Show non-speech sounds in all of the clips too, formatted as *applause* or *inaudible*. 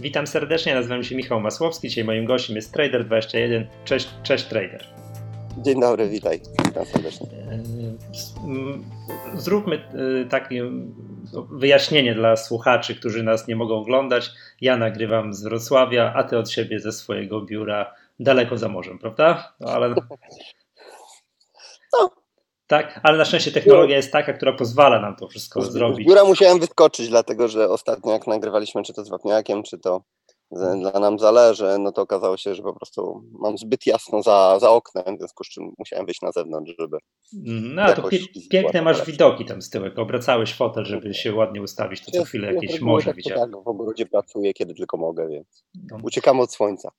Witam serdecznie, nazywam się Michał Masłowski, dzisiaj moim gościem jest Trader21. Cześć, cześć Trader. Dzień dobry, witaj. Witam serdecznie. Zróbmy e, takie wyjaśnienie dla słuchaczy, którzy nas nie mogą oglądać. Ja nagrywam z Wrocławia, a ty od siebie ze swojego biura daleko za morzem, prawda? No, ale... *laughs* Tak, ale na szczęście technologia jest taka, która pozwala nam to wszystko zrobić. Z biura musiałem wyskoczyć, dlatego że ostatnio jak nagrywaliśmy, czy to z Wapniakiem, czy to dla nam zależy, no to okazało się, że po prostu mam zbyt jasno za, za oknem, w związku z czym musiałem wyjść na zewnątrz, żeby. No to piękne masz widoki tam z tyłu, obracałeś fotel, żeby się ładnie ustawić, to co chwilę jakieś morze tak, widziałem. Tak, w ogrodzie pracuję, kiedy tylko mogę, więc no. uciekamy od słońca.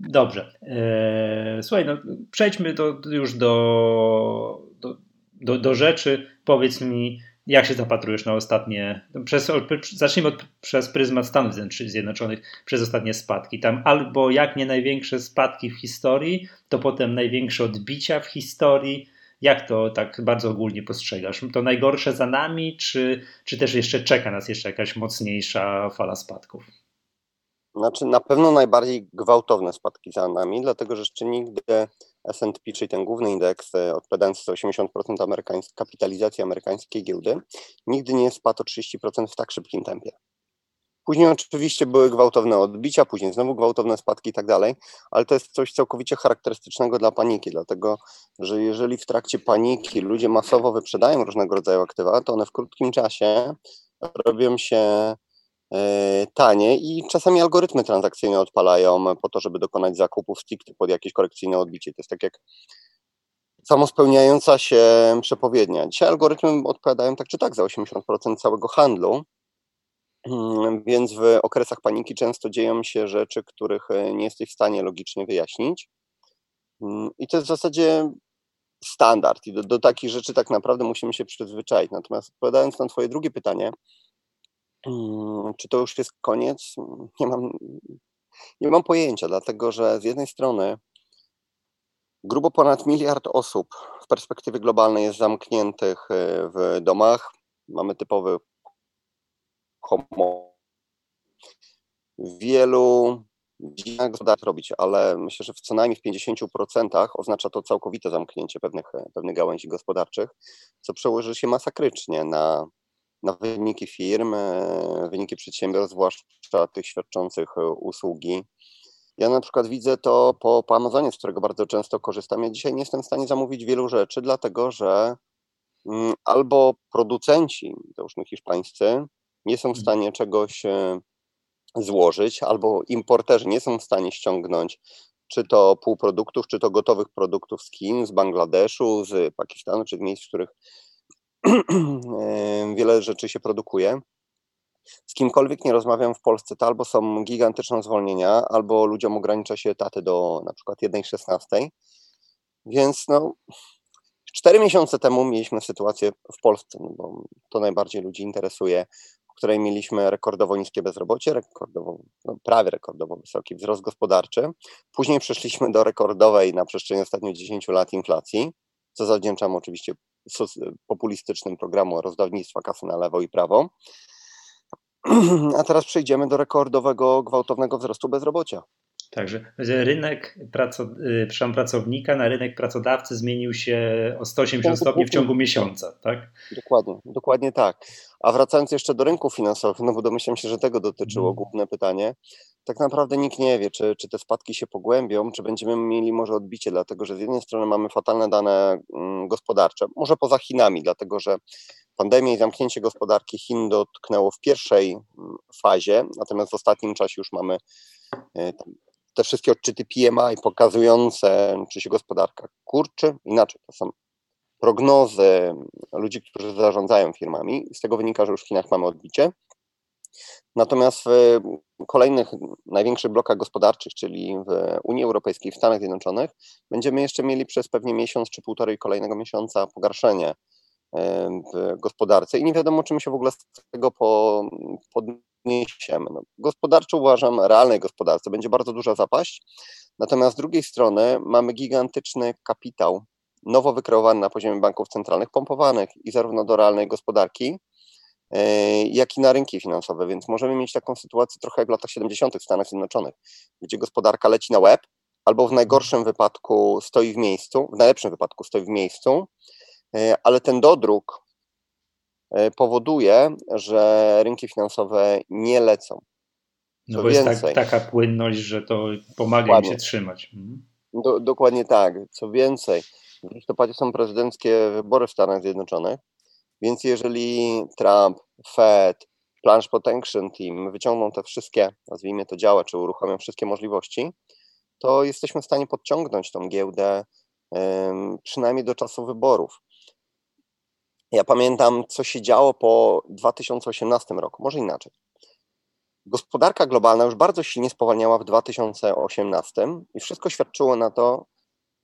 Dobrze. Eee, słuchaj, no, przejdźmy do, już do, do, do, rzeczy. Powiedz mi, jak się zapatrujesz na ostatnie, przez, zacznijmy od, przez pryzmat Stanów Zjednoczonych, przez ostatnie spadki. Tam albo jak nie największe spadki w historii, to potem największe odbicia w historii. Jak to tak bardzo ogólnie postrzegasz? To najgorsze za nami, czy, czy też jeszcze czeka nas jeszcze jakaś mocniejsza fala spadków? Znaczy na pewno najbardziej gwałtowne spadki za nami, dlatego że jeszcze nigdy S&P, czyli ten główny indeks e, odpowiadający za 80% amerykańskiej, kapitalizacji amerykańskiej giełdy, nigdy nie spadł o 30% w tak szybkim tempie. Później oczywiście były gwałtowne odbicia, później znowu gwałtowne spadki i tak dalej, ale to jest coś całkowicie charakterystycznego dla paniki, dlatego że jeżeli w trakcie paniki ludzie masowo wyprzedają różnego rodzaju aktywa, to one w krótkim czasie robią się tanie i czasami algorytmy transakcyjne odpalają po to, żeby dokonać zakupów stricte pod jakieś korekcyjne odbicie. To jest tak jak samospełniająca się przepowiednia. Dzisiaj algorytmy odpowiadają tak czy tak za 80% całego handlu, mm, więc w okresach paniki często dzieją się rzeczy, których e, nie jesteś w stanie logicznie wyjaśnić. Mm, I to jest w zasadzie standard i do, do takich rzeczy tak naprawdę musimy się przyzwyczaić. Natomiast odpowiadając na Twoje drugie pytanie, czy to już jest koniec? Nie mam, nie mam pojęcia, dlatego że z jednej strony grubo ponad miliard osób w perspektywie globalnej jest zamkniętych e, w domach. Mamy typowy homo. Wielu dziedzinach gospodarstw robić, ale myślę, że w co najmniej w 50% oznacza to całkowite zamknięcie pewnych, pewnych gałęzi gospodarczych, co przełoży się masakrycznie na na wyniki firm, e, wyniki przedsiębiorstw, zwłaszcza tych świadczących e, usługi. Ja na przykład widzę to po, po Amazonie, z którego bardzo często korzystam. Ja dzisiaj nie jestem w stanie zamówić wielu rzeczy, dlatego że mm, albo producenci, załóżmy hiszpańscy, nie są w mhm. stanie czegoś e, złożyć, albo importerzy nie są w stanie ściągnąć czy to półproduktów, czy to gotowych produktów z Chin, z Bangladeszu, z Pakistanu, czy z miejsc, w których *clears throat* wiele rzeczy się produkuje. Z kimkolwiek nie rozmawiam w Polsce, to albo są gigantyczne zwolnienia, albo ludziom ogranicza się etaty do na przykład 1,16. Więc no, cztery miesiące temu mieliśmy sytuację w Polsce, no bo to najbardziej ludzi interesuje, w której mieliśmy rekordowo niskie bezrobocie, rekordowo, no prawie rekordowo wysoki wzrost gospodarczy. Później przeszliśmy do rekordowej na przestrzeni ostatnich 10 lat inflacji, co zawdzięczam oczywiście populistycznym programu rozdawnictwa kasy na lewo i prawo. *clears throat* A teraz przejdziemy do rekordowego, gwałtownego wzrostu bezrobocia. Także rynek praco- pracownika na rynek pracodawcy zmienił się o 180 stopni w ciągu miesiąca, tak? Dokładnie, dokładnie tak. A wracając jeszcze do rynków finansowych, no bo domyślam się, że tego dotyczyło hmm. główne pytanie, tak naprawdę nikt nie wie, czy, czy te spadki się pogłębią, czy będziemy mieli może odbicie, dlatego że z jednej strony mamy fatalne dane mm, gospodarcze, może poza Chinami, dlatego że pandemia i zamknięcie gospodarki Chin dotknęło w pierwszej mm, fazie, natomiast w ostatnim czasie już mamy e, te wszystkie odczyty PMI pokazujące, czy się gospodarka kurczy, inaczej, to są prognozy ludzi, którzy zarządzają firmami. Z tego wynika, że już w Chinach mamy odbicie. Natomiast w kolejnych największych blokach gospodarczych, czyli w Unii Europejskiej, w Stanach Zjednoczonych, będziemy jeszcze mieli przez pewnie miesiąc czy półtorej kolejnego miesiąca pogarszenie w gospodarce i nie wiadomo, czym się w ogóle z tego po, podniesiemy. No, gospodarczo uważam, realnej gospodarce będzie bardzo duża zapaść, natomiast z drugiej strony mamy gigantyczny kapitał nowo wykreowany na poziomie banków centralnych, pompowanych i zarówno do realnej gospodarki, jak i na rynki finansowe, więc możemy mieć taką sytuację trochę jak w latach 70. w Stanach Zjednoczonych, gdzie gospodarka leci na web, albo w najgorszym wypadku stoi w miejscu, w najlepszym wypadku stoi w miejscu, ale ten dodruk powoduje, że rynki finansowe nie lecą. No bo więcej, jest tak, taka płynność, że to pomaga dokładnie. im się trzymać. Mhm. Do, dokładnie tak. Co więcej, w listopadzie są prezydenckie wybory w Stanach Zjednoczonych, więc jeżeli Trump, Fed, Planche Protection Team wyciągną te wszystkie, nazwijmy to działa, czy uruchomią wszystkie możliwości, to jesteśmy w stanie podciągnąć tą giełdę um, przynajmniej do czasu wyborów. Ja pamiętam, co się działo po 2018 roku, może inaczej. Gospodarka globalna już bardzo silnie spowalniała w 2018 i wszystko świadczyło na to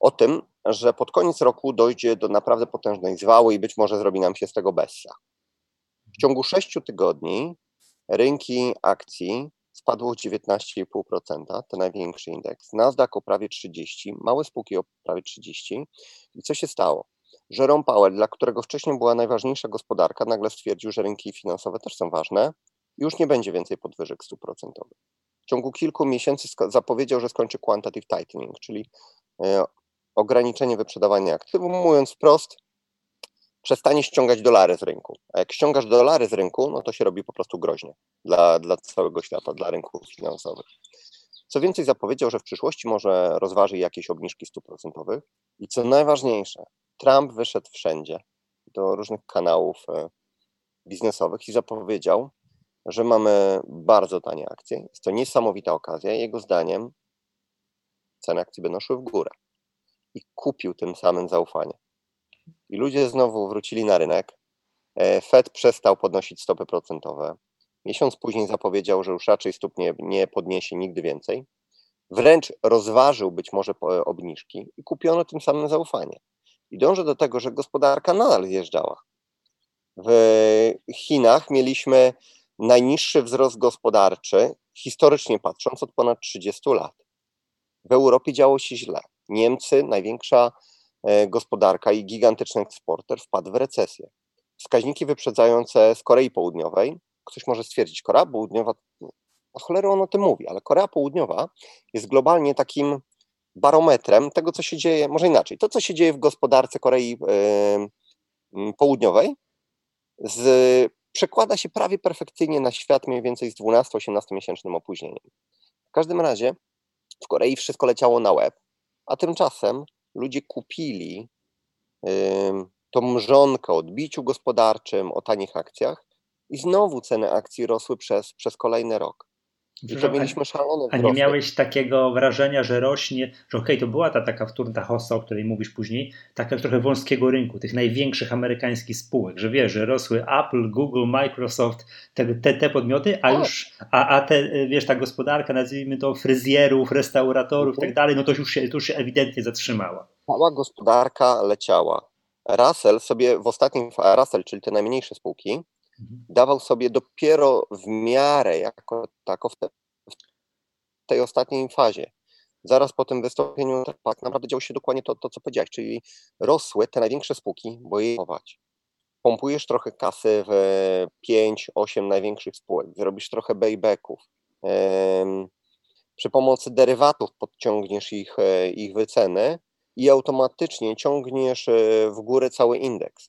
o tym, że pod koniec roku dojdzie do naprawdę potężnej zwały i być może zrobi nam się z tego bessa. W ciągu 6 tygodni rynki akcji spadło o 19,5%, to największy indeks. Nasdaq o prawie 30, małe spółki o prawie 30. I co się stało? Jerome Powell, dla którego wcześniej była najważniejsza gospodarka, nagle stwierdził, że rynki finansowe też są ważne już nie będzie więcej podwyżek stóp procentowych. W ciągu kilku miesięcy zapowiedział, że skończy quantitative tightening, czyli e, ograniczenie wyprzedawania aktywów. Mówiąc wprost, przestanie ściągać dolary z rynku. A jak ściągasz dolary z rynku, no to się robi po prostu groźnie dla, dla całego świata, dla rynków finansowych. Co więcej, zapowiedział, że w przyszłości może rozważy jakieś obniżki stóp procentowych. I co najważniejsze, Trump wyszedł wszędzie do różnych kanałów e, biznesowych i zapowiedział, że mamy bardzo tanie akcje. Jest to niesamowita okazja. Jego zdaniem ceny akcji będą szły w górę. I kupił tym samym zaufanie. I ludzie znowu wrócili na rynek. E, Fed przestał podnosić stopy procentowe. Miesiąc później zapowiedział, że już raczej stóp nie, nie podniesie nigdy więcej. Wręcz rozważył być może obniżki i kupiono tym samym zaufanie. I dążę do tego, że gospodarka nadal zjeżdżała. W Chinach mieliśmy najniższy wzrost gospodarczy, historycznie patrząc, od ponad 30 lat. W Europie działo się źle. Niemcy, największa e, gospodarka i gigantyczny eksporter, wpadł w recesję. Wskaźniki wyprzedzające z Korei Południowej, ktoś może stwierdzić, Korea Południowa, na cholerę on o tym mówi, ale Korea Południowa jest globalnie takim barometrem tego, co się dzieje, może inaczej, to, co się dzieje w gospodarce Korei yy, Południowej z przekłada się prawie perfekcyjnie na świat mniej więcej z 12-18 miesięcznym opóźnieniem. W każdym razie w Korei wszystko leciało na web, a tymczasem ludzie kupili yy, tą mrzonkę o odbiciu gospodarczym, o tanich akcjach i znowu ceny akcji rosły przez, przez kolejny rok. I to mieliśmy szalone A nie miałeś takiego wrażenia, że rośnie, że okej, okay, to była ta taka wtórna hossa, o której mówisz później, taka trochę wąskiego rynku, tych największych amerykańskich spółek, że wiesz, że rosły Apple, Google, Microsoft, te, te, te podmioty, a tak. już, a, a te, wiesz, ta gospodarka, nazwijmy to fryzjerów, restauratorów i tak mhm. dalej, no to już, się, to już się ewidentnie zatrzymała. Cała gospodarka leciała. Russell sobie w ostatnim, Russell, czyli te najmniejsze spółki. Dawał sobie dopiero w miarę jako tako w, te, w tej ostatniej fazie. Zaraz po tym wystąpieniu tak naprawdę działo się dokładnie to, to, co powiedziałeś, czyli rosły te największe spółki, bo je. Pompujesz trochę kasy w 5-8 największych spółek, zrobisz trochę baybacków. Przy pomocy derywatów podciągniesz ich, e, ich wyceny i automatycznie ciągniesz e, w górę cały indeks.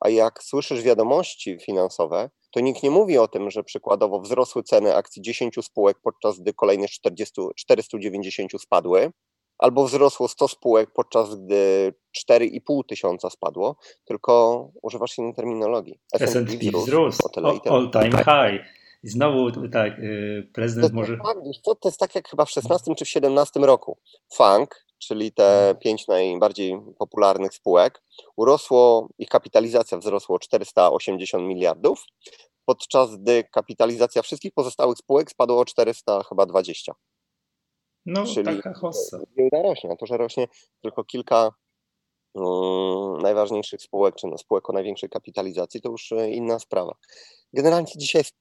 A jak słyszysz wiadomości finansowe, to nikt nie mówi o tym, że przykładowo wzrosły ceny akcji 10 spółek, podczas gdy kolejne 40, 490 spadły, albo wzrosło 100 spółek, podczas gdy 4,5 tysiąca spadło, tylko używasz innej terminologii. S&P wzrósł, all time high. I znowu tak, y, prezydent to może... Tak, to, to jest tak jak chyba w 16 czy w 17 roku. Funk, czyli te pięć najbardziej popularnych spółek, urosło, ich kapitalizacja wzrosła o 480 miliardów, podczas gdy kapitalizacja wszystkich pozostałych spółek spadła o 400 chyba 20. No, Czyli taka hossa. Giełda rośnie, a to, że rośnie tylko kilka um, najważniejszych spółek, czy no, spółek o największej kapitalizacji, to już e, inna sprawa. Generalnie dzisiaj jest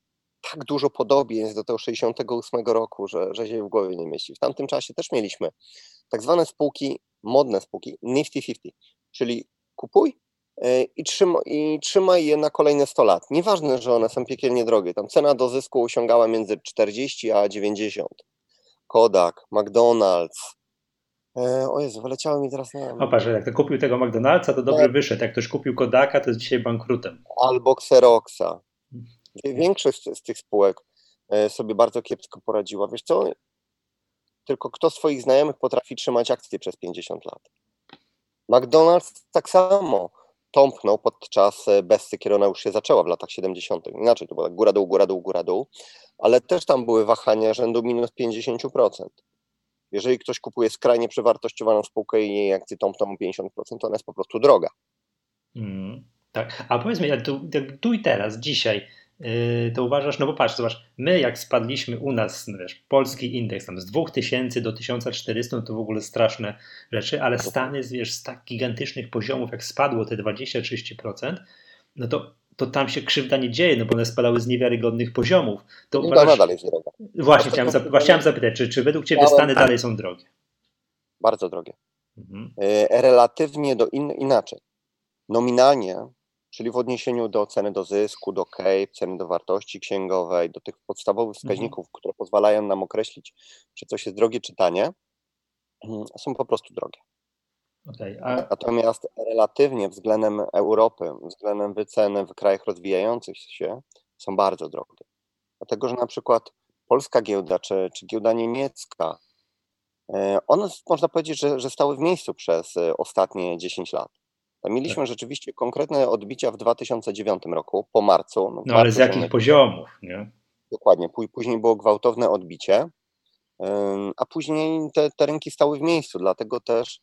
tak dużo podobieństw do tego 68 roku, że, że się w głowie nie mieści. W tamtym czasie też mieliśmy tak zwane spółki, modne spółki, Nifty 50, czyli kupuj, e, i, trzyma, i trzymaj je na kolejne 100 lat. Nieważne, że one są piekielnie drogie. Tam cena do zysku osiągała między 40 a 90. Kodak, McDonald's. E, o Jezu, wyleciały mi teraz na... Popatrz, jak to kupił tego McDonald'sa, to dobrze wyszedł. Jak ktoś kupił Kodaka, to jest dzisiaj bankrutem. Albo Xeroxa. Większość z tych spółek e, sobie bardzo kiepsko poradziła. Wiesz co, tylko kto swoich znajomych potrafi trzymać akcje przez 50 lat? McDonald's tak samo tąpnął podczas e, Bessy, kiedy ona już się zaczęła w latach 70. Inaczej, to było tak góra dół, góra dół, góra dół, ale też tam były wahania rzędu minus 50%. Jeżeli ktoś kupuje skrajnie przewartościowaną spółkę i jej akcje tąpną o 50%, to ona jest po prostu droga. Mm, tak, a powiedz mi, tu, tu i teraz, dzisiaj, to uważasz, no bo patrz, zobacz, my jak spadliśmy u nas, no wiesz, polski indeks tam z 2000 do 1400, no to w ogóle straszne rzeczy, ale Stany, wiesz, z tak gigantycznych poziomów, jak spadło te 20-30%, no to, to tam się krzywda nie dzieje, no bo one spadały z niewiarygodnych poziomów. To no uważasz, nadal jest droga. Właśnie, chciałem, zap- chciałem zapytać, czy, czy według Ciebie Stany dalej są drogie? Bardzo drogie. Mhm. Yy, relatywnie do in, inaczej. Nominalnie czyli w odniesieniu do ceny do zysku, do CAPE, ceny do wartości księgowej, do tych podstawowych mhm. wskaźników, mhm. które pozwalają nam określić, czy coś jest drogie, czy tanie, mm, są po prostu drogie. Okay, a... Natomiast relatywnie względem Europy, względem wyceny w krajach rozwijających się, są bardzo drogie. Dlatego, że na przykład polska giełda czy, czy giełda niemiecka, e, one można powiedzieć, że, że stały w miejscu przez e, ostatnie 10 lat. Mieliśmy tak. rzeczywiście konkretne odbicia w 2009 roku, po marcu. No, no ale z jakich poziomów, nie? Dokładnie. Później było gwałtowne odbicie, a później te, te rynki stały w miejscu, dlatego też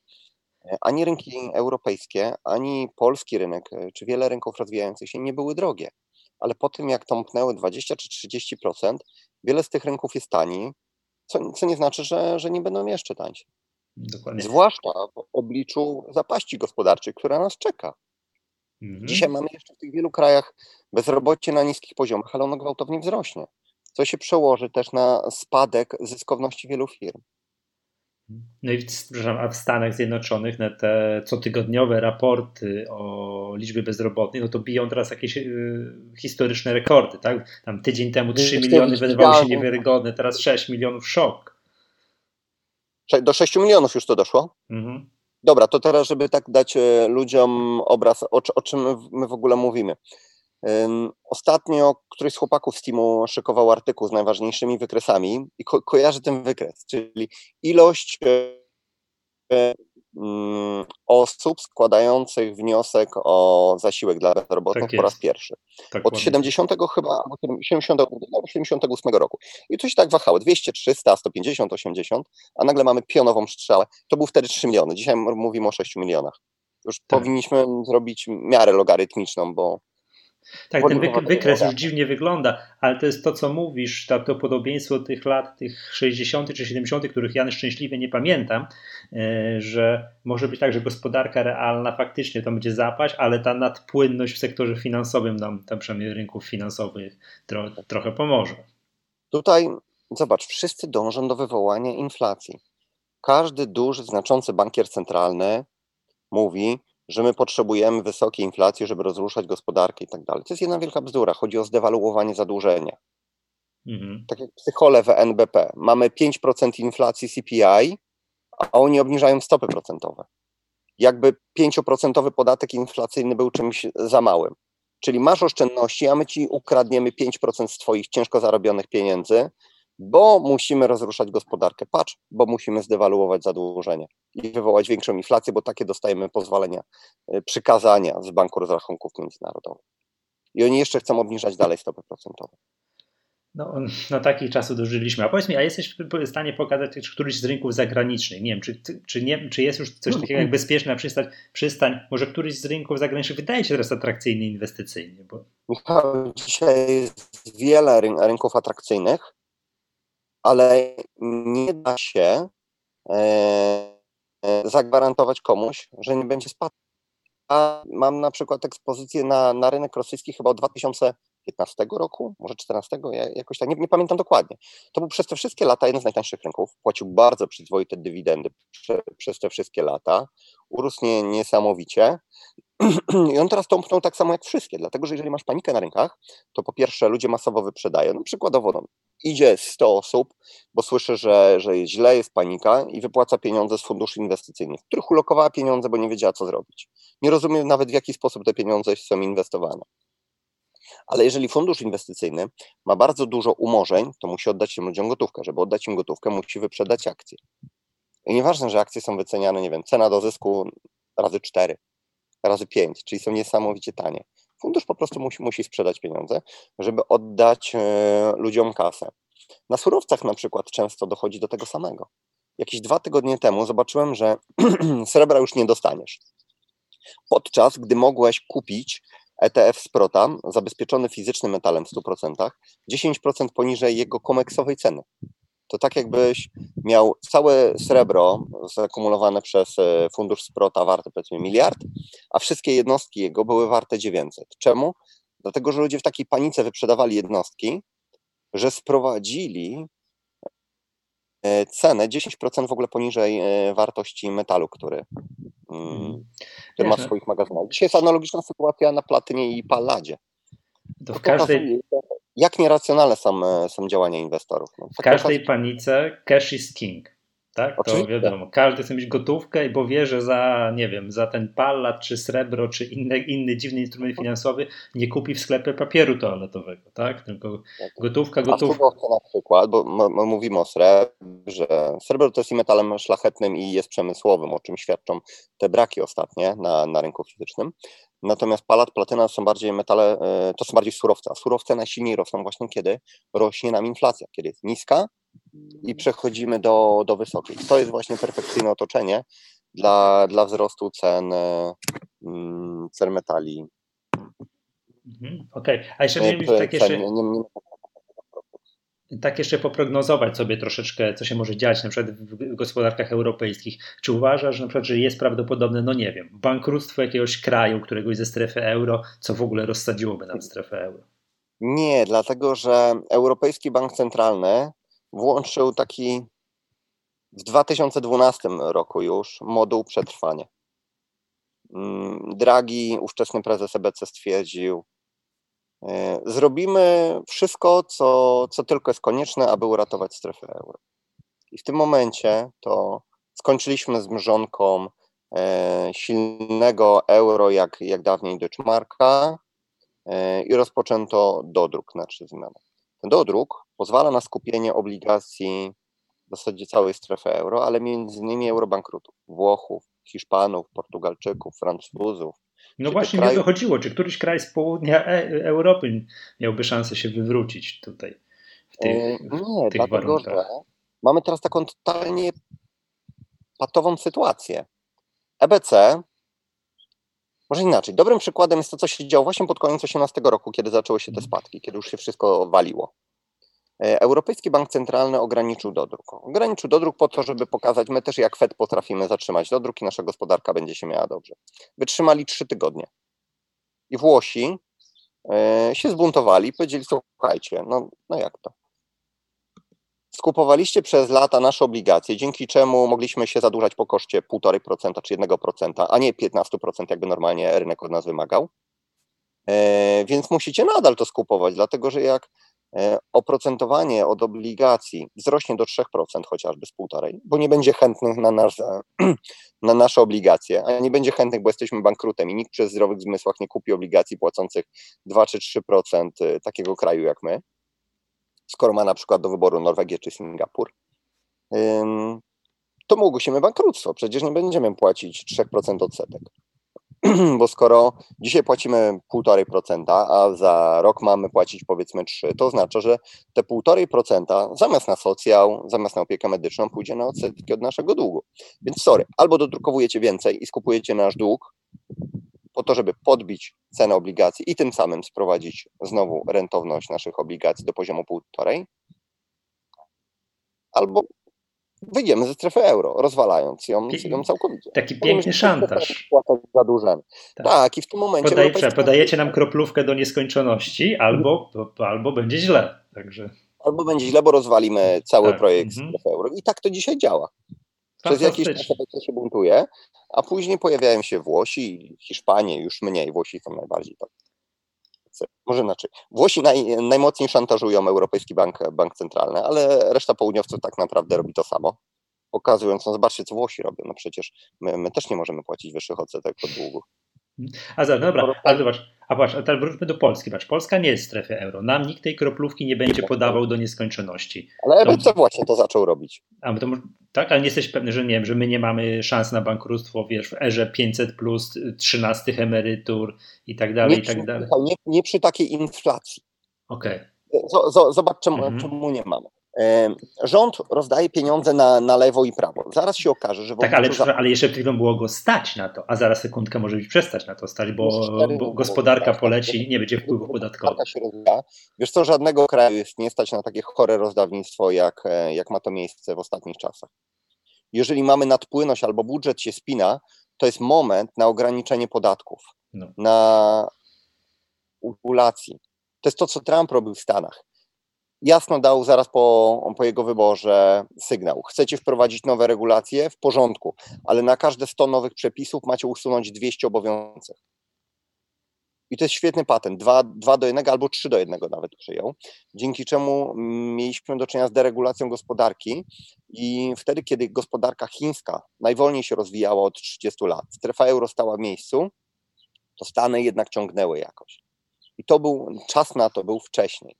e, ani rynki europejskie, ani polski rynek, e, czy wiele rynków rozwijających się nie były drogie. Ale po tym, jak tąpnęły 20 czy 30%, wiele z tych rynków jest tani, co, co nie znaczy, że, że nie będą jeszcze tańsze. Dokładnie. Zwłaszcza w obliczu zapaści gospodarczej, która nas czeka. Mhm. Dzisiaj mamy jeszcze w tych wielu krajach bezrobocie na niskich poziomach, ale ono gwałtownie wzrośnie, co się przełoży też na spadek zyskowności wielu firm. No i a w Stanach Zjednoczonych na te cotygodniowe raporty o liczbie bezrobotnych, no to biją teraz jakieś y, historyczne rekordy, tak? Tam tydzień temu 3 miliony wydawało się niewiarygodne, teraz 6 milionów szok. Do 6 milionów już to doszło? Mhm. Dobra, to teraz, żeby tak dać e, ludziom obraz, o, o czym my w ogóle mówimy. Ostatnio któryś z chłopaków z teamu szykował artykuł z najważniejszymi wykresami i ko kojarzy ten wykres, czyli ilość e, osób składających wniosek o zasiłek dla bezrobotnych tak po raz pierwszy. Tak Od 70 chyba, 70, 78 roku. I to się tak wahało, 200, 300, 150, 80, a nagle mamy pionową strzałę. To był wtedy 3 miliony, dzisiaj mówimy o 6 milionach. Już tak. powinniśmy zrobić miarę logarytmiczną, bo tak, ten wykres już dziwnie wygląda, ale to jest to, co mówisz, to, to podobieństwo tych lat, tych 60. czy 70., których ja szczęśliwie nie pamiętam, e, że może być tak, że gospodarka realna faktycznie to będzie zapaść, ale ta nadpłynność w sektorze finansowym nam, tam przynajmniej rynków finansowych, tro, trochę pomoże. Tutaj zobacz, wszyscy dążą do wywołania inflacji. Każdy duży, znaczący bankier centralny mówi, że my potrzebujemy wysokiej inflacji, żeby rozruszać gospodarkę i tak dalej. To jest jedna wielka bzdura. Chodzi o zdewaluowanie zadłużenia. Mhm. Tak jak psychole w NBP. Mamy 5% inflacji CPI, a oni obniżają stopy procentowe. Jakby 5% podatek inflacyjny był czymś za małym. Czyli masz oszczędności, a my ci ukradniemy 5% z twoich ciężko zarobionych pieniędzy, bo musimy rozruszać gospodarkę. Patrz, bo musimy zdewaluować zadłużenie i wywołać większą inflację, bo takie dostajemy pozwolenia, y, przykazania z Banku Rozrachunków Międzynarodowych. I oni jeszcze chcą obniżać dalej stopy procentowe. No, no takich czasów dożyliśmy. A powiedz mi, a jesteś w stanie pokazać któryś z rynków zagranicznych? Nie wiem, czy, czy, nie, czy jest już coś takiego jak bezpieczna przystań, przystań? Może któryś z rynków zagranicznych wydaje się teraz atrakcyjny inwestycyjnie? Bo... Michał, dzisiaj jest wiele rynków atrakcyjnych ale nie da się e, e, zagwarantować komuś, że nie będzie spadku. A mam na przykład ekspozycję na, na rynek rosyjski chyba od 2015 roku, może 2014, jakoś tak, nie, nie, pamiętam dokładnie. To był przez te wszystkie lata jeden z najtańszych rynków, płacił bardzo przyzwoite dywidendy prze, przez te wszystkie lata, urósł nie, niesamowicie *clears throat* I on teraz tąpnął tak samo jak wszystkie, dlatego że jeżeli masz panikę na rynkach, to po pierwsze ludzie masowo wyprzedają. No przykładowo no, idzie 100 osób, bo słyszy, że, że jest źle, jest panika i wypłaca pieniądze z funduszy inwestycyjnych, w których ulokowała pieniądze, bo nie wiedziała co zrobić. Nie rozumie nawet w jaki sposób te pieniądze są inwestowane. Ale jeżeli fundusz inwestycyjny ma bardzo dużo umorzeń, to musi oddać tym ludziom gotówkę. Żeby oddać im gotówkę, musi wyprzedać akcje. I nieważne, że akcje są wyceniane, nie wiem, cena do zysku razy 4, razy 5, czyli są niesamowicie tanie. Fundusz po prostu musi, musi sprzedać pieniądze, żeby oddać e, ludziom kasę. Na surowcach na przykład często dochodzi do tego samego. Jakieś dwa tygodnie temu zobaczyłem, że *clears throat* srebra już nie dostaniesz. Podczas gdy mogłeś kupić ETF Sprota, zabezpieczony fizycznym metalem w 100%, 10% poniżej jego komeksowej ceny. To tak jakbyś miał całe srebro zakumulowane przez e, fundusz Sprota warte powiedzmy miliard, a wszystkie jednostki jego były warte 900. Czemu? Dlatego, że ludzie w takiej panice wyprzedawali jednostki, że sprowadzili e, cenę 10% w ogóle poniżej e, wartości metalu, który, mm, mhm. który ma w swoich magazynach. Dzisiaj jest analogiczna sytuacja na platynie i paladzie. To w każdej, jak nieracjonalne są, e, są działania inwestorów. No, w każdej panice cash is king. Tak? Oczywiście. To wiadomo, każdy chce mieć gotówkę, bo wie, że za, nie wiem, za ten pallat, czy srebro, czy inny, inny dziwny instrument finansowy nie kupi w sklepie papieru toaletowego, tak? Tylko gotówka, gotówka. A na przykład, bo my mówimy o srebrze, srebro to jest i metalem szlachetnym i jest przemysłowym, o czym świadczą te braki ostatnie na, na rynku fizycznym. Natomiast palat, platyna są bardziej metale, e, to są bardziej surowce, a surowce najsilniej rosną właśnie kiedy rośnie nam inflacja, kiedy jest niska i przechodzimy do, do wysokiej. To jest właśnie perfekcyjne otoczenie dla, dla wzrostu cen, mm, cen metali. Mhm, Okej, okay. a jeszcze nie, nie, tak jeszcze... Nie, nie, nie, tak jeszcze poprognozować sobie troszeczkę, co się może dziać na przykład w gospodarkach europejskich. Czy uważasz, że na przykład, że jest prawdopodobne, no nie wiem, bankructwo jakiegoś kraju, któregoś ze strefy euro, co w ogóle rozsadziłoby nam strefę euro? Nie, dlatego że Europejski Bank Centralny włączył taki w 2012 roku już moduł przetrwania. Mm, Draghi, ówczesny prezes EBC stwierdził, E, zrobimy wszystko, co, co tylko jest konieczne, aby uratować strefę euro. I w tym momencie to skończyliśmy z mrzonką e, silnego euro, jak, jak dawniej Deutschmarka e, i rozpoczęto dodruk na trzy zmiany. Ten dodruk pozwala na skupienie obligacji w zasadzie całej strefy euro, ale między innymi eurobankrutów, Włochów, Hiszpanów, Portugalczyków, Francuzów, no właśnie kraju... nie dochodziło, czy któryś kraj z południa e Europy miałby szansę się wywrócić tutaj w tych, e, nie, w tych dlatego, warunkach. Że mamy teraz taką totalnie patową sytuację. EBC, może inaczej, dobrym przykładem jest to, co się działo właśnie pod koniec 2018 roku, kiedy zaczęły się te spadki, kiedy już się wszystko waliło. E, Europejski Bank Centralny ograniczył dodruk. Ograniczył dodruk po to, żeby pokazać, my też jak Fed potrafimy zatrzymać dodruk i nasza gospodarka będzie się miała dobrze. Wytrzymali trzy tygodnie. I Włosi e, się zbuntowali, powiedzieli, słuchajcie, no, no jak to? Skupowaliście przez lata nasze obligacje, dzięki czemu mogliśmy się zadłużać po koszcie 1,5% czy 1%, a nie 15%, jakby normalnie rynek od nas wymagał. E, więc musicie nadal to skupować, dlatego że jak oprocentowanie od obligacji wzrośnie do 3% chociażby z półtorej, bo nie będzie chętnych na, nasze, *clears throat* na nasze obligacje, a nie będzie chętnych, bo jesteśmy bankrutem i nikt przez zdrowych zmysłach nie kupi obligacji płacących 2 czy 3% e, takiego kraju jak my, skoro ma na przykład do wyboru Norwegię czy Singapur, to mu ogłosimy bankructwo. Przecież nie będziemy płacić 3% odsetek. *clears throat* bo skoro dzisiaj płacimy 1,5%, a za rok mamy płacić powiedzmy 3%, to oznacza, że te 1,5% zamiast na socjal, zamiast na opiekę medyczną pójdzie na odsetki od naszego długu. Więc sorry, albo dodrukowujecie więcej i skupujecie nasz dług po to, żeby podbić cenę obligacji i tym samym sprowadzić znowu rentowność naszych obligacji do poziomu 1,5%, albo wyjdziemy ze strefy euro, rozwalając ją, ją całkowicie. Taki piękny szantaż. Zadłużony. Tak. tak, i w tym momencie... Podaj, podajecie nam kroplówkę do nieskończoności, albo, albo będzie źle. Także... Albo będzie źle, bo rozwalimy cały tak. projekt mhm. strefy euro. I tak to dzisiaj działa. Przez jakiś czas to się buntuje, a później pojawiają się Włosi, Hiszpanie, już mniej, Włosi są najbardziej tak. Może inaczej. Włosi naj, najmocniej szantażują Europejski Bank, Bank Centralny, ale reszta południowców tak naprawdę robi to samo. Pokazując, no zobaczcie, co Włosi robią. No przecież my, my też nie możemy płacić wyższych odsetek od długu. A za, dobra, ale zobacz, a patrz, a teraz wróćmy do Polski. Patrz, Polska nie jest w strefie euro. Nam nikt tej kroplówki nie będzie podawał do nieskończoności. Ale EBC właśnie to zaczął robić. A to, tak, ale nie jesteś pewny, że nie wiem, że my nie mamy szans na bankructwo, wiesz, w erze 500 plus 13 emerytur i tak dalej, nie i tak dalej. Nie, nie przy takiej inflacji. Okej. Okay. Zobacz, czemu, mhm. czemu nie mamy. Rząd rozdaje pieniądze na, na lewo i prawo. Zaraz się okaże, że... Tak, ale, za... ale jeszcze przed chwilą było go stać na to, a zaraz sekundkę może być przestać na to stać, bo, bo gospodarka poleci, nie będzie się rozwija. Wiesz co, żadnego kraju jest nie stać na takie chore rozdawnictwo, jak, e, jak ma to miejsce w ostatnich czasach. Jeżeli mamy nadpłynność albo budżet się spina, to jest moment na ograniczenie podatków, no. na regulacji. To jest to, co Trump robił w Stanach jasno dał zaraz po, po jego wyborze sygnał. Chcecie wprowadzić nowe regulacje? W porządku, ale na każde 100 nowych przepisów macie usunąć 200 obowiązków. I to jest świetny patent. 2, 2 do 1 albo 3 do 1 nawet przyjął, dzięki czemu mieliśmy do czynienia z deregulacją gospodarki i wtedy, kiedy gospodarka chińska najwolniej się rozwijała od 30 lat, strefa euro stała w miejscu, to Stany jednak ciągnęły jakoś. I to był czas na to, był wcześniej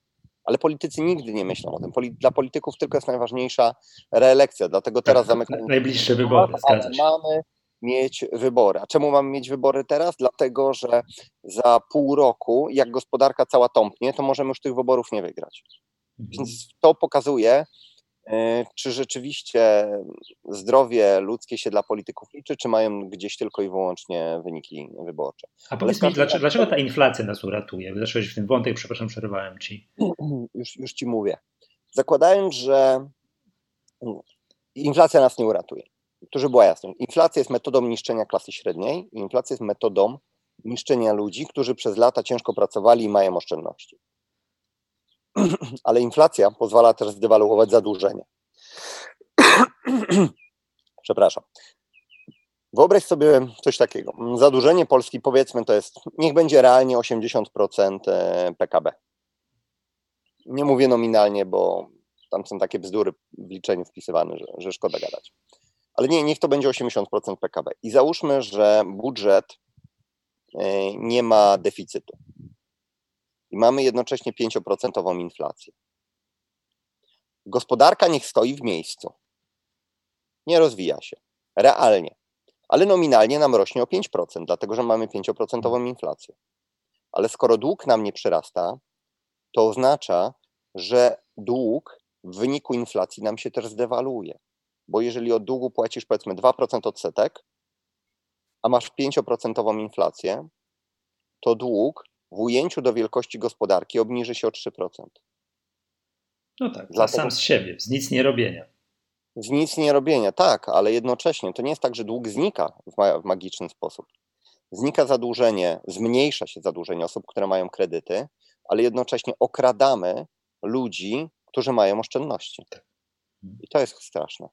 ale politycy nigdy nie myślą o tym. Dla polityków tylko jest najważniejsza reelekcja, dlatego teraz tak, zamykamy. Najbliższe wybory, zgadza się. Mamy mieć wybory. A czemu mamy mieć wybory teraz? Dlatego, że za pół roku, jak gospodarka cała tąpnie, to możemy już tych wyborów nie wygrać. Mhm. Więc to pokazuje, czy rzeczywiście zdrowie ludzkie się dla polityków liczy, czy mają gdzieś tylko i wyłącznie wyniki wyborcze. A powiedz mi, dlaczego, dlaczego ta inflacja nas uratuje? Zacząłeś w tym wątek, przepraszam, przerywałem ci. *clears throat* Już, już ci mówię. Zakładając, że inflacja nas nie uratuje. To, żeby była jasność. Inflacja jest metodą niszczenia klasy średniej i inflacja jest metodą niszczenia ludzi, którzy przez lata ciężko pracowali i mają oszczędności. *clears throat* ale inflacja pozwala też zdewaluować zadłużenie. *clears throat* Przepraszam. Wyobraź sobie coś takiego. Zadłużenie Polski, powiedzmy, to jest, niech będzie realnie 80% PKB. Nie mówię nominalnie, bo tam są takie bzdury w liczeniu wpisywane, że, że szkoda gadać. Ale nie, niech to będzie 80% PKB. I załóżmy, że budżet e, nie ma deficytu i mamy jednocześnie 5% inflację. Gospodarka niech stoi w miejscu. Nie rozwija się. Realnie. Ale nominalnie nam rośnie o 5%, dlatego że mamy 5% inflację. Ale skoro dług nam nie przyrasta, to oznacza, że dług w wyniku inflacji nam się też zdewaluuje. Bo jeżeli od długu płacisz powiedzmy 2% odsetek, a masz 5% inflację, to dług w ujęciu do wielkości gospodarki obniży się o 3%. No tak, dla sam z siebie, z nic nie robienia. Z nic nie robienia, tak, ale jednocześnie to nie jest tak, że dług znika w, ma w magiczny sposób. Znika zadłużenie, zmniejsza się zadłużenie osób, które mają kredyty, ale jednocześnie okradamy ludzi, którzy mają oszczędności. Tak. I to jest straszne.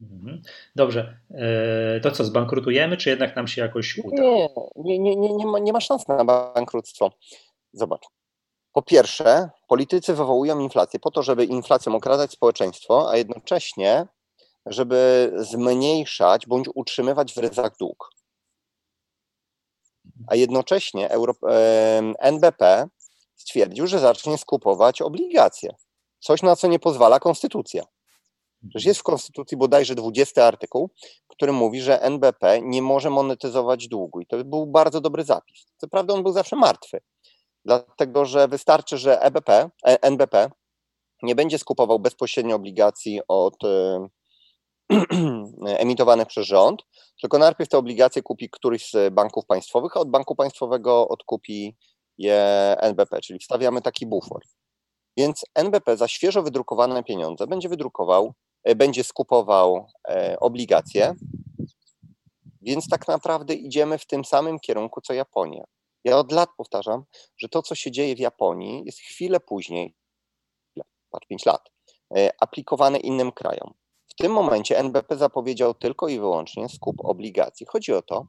Mhm. Dobrze. E, to co, zbankrutujemy, czy jednak nam się jakoś uda? Nie, nie, nie, nie, ma, nie ma szans na bankructwo. Zobacz. Po pierwsze, politycy wywołują inflację po to, żeby inflacją okradać społeczeństwo, a jednocześnie, żeby zmniejszać bądź utrzymywać w ryzach dług. A jednocześnie Euro, NBP stwierdził, że zacznie skupować obligacje. Coś, na co nie pozwala konstytucja. Przecież jest w Konstytucji bodajże 20 artykuł, który mówi, że NBP nie może monetyzować długu. I to był bardzo dobry zapis. Co prawda on był zawsze martwy, dlatego że wystarczy, że EBP, NBP nie będzie skupował bezpośrednio obligacji od *clears throat* emitowanych przez rząd, tylko najpierw te obligacje kupi któryś z banków państwowych, a od banku państwowego odkupi je NBP, czyli wstawiamy taki bufor. Więc NBP za świeżo wydrukowane pieniądze będzie wydrukował E, będzie skupował e, obligacje, więc tak naprawdę idziemy w tym samym kierunku co Japonia. Ja od lat powtarzam, że to, co się dzieje w Japonii, jest chwilę później, patrz, 5 lat, e, aplikowane innym krajom. W tym momencie NBP zapowiedział tylko i wyłącznie skup obligacji. Chodzi o to,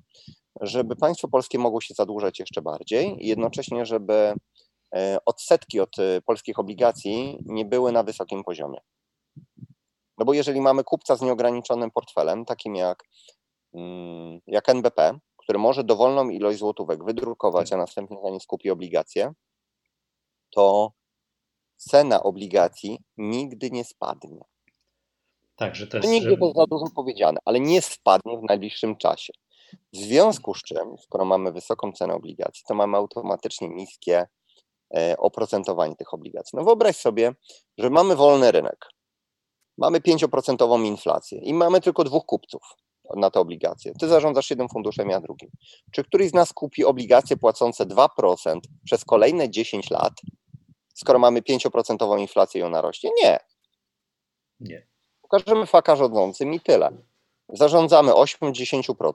żeby państwo polskie mogło się zadłużać jeszcze bardziej i jednocześnie, żeby e, odsetki od e, polskich obligacji nie były na wysokim poziomie. No bo jeżeli mamy kupca z nieograniczonym portfelem, takim jak, mm, jak NBP, który może dowolną ilość złotówek wydrukować, a następnie za nie skupi obligacje, to cena obligacji nigdy nie spadnie. Tak, że to jest. Nigdy to za dużo powiedziane, ale nie spadnie w najbliższym czasie. W związku z czym, skoro mamy wysoką cenę obligacji, to mamy automatycznie niskie e, oprocentowanie tych obligacji. No wyobraź sobie, że mamy wolny rynek, mamy 5% inflację i mamy tylko dwóch kupców na te obligacje. Ty zarządzasz jednym funduszem, ja drugim. Czy któryś z nas kupi obligacje płacące 2% przez kolejne 10 lat, skoro mamy 5% inflację i ona rośnie? Nie. Nie. Pokażemy faka rządzącym i tyle. Zarządzamy 8-10%.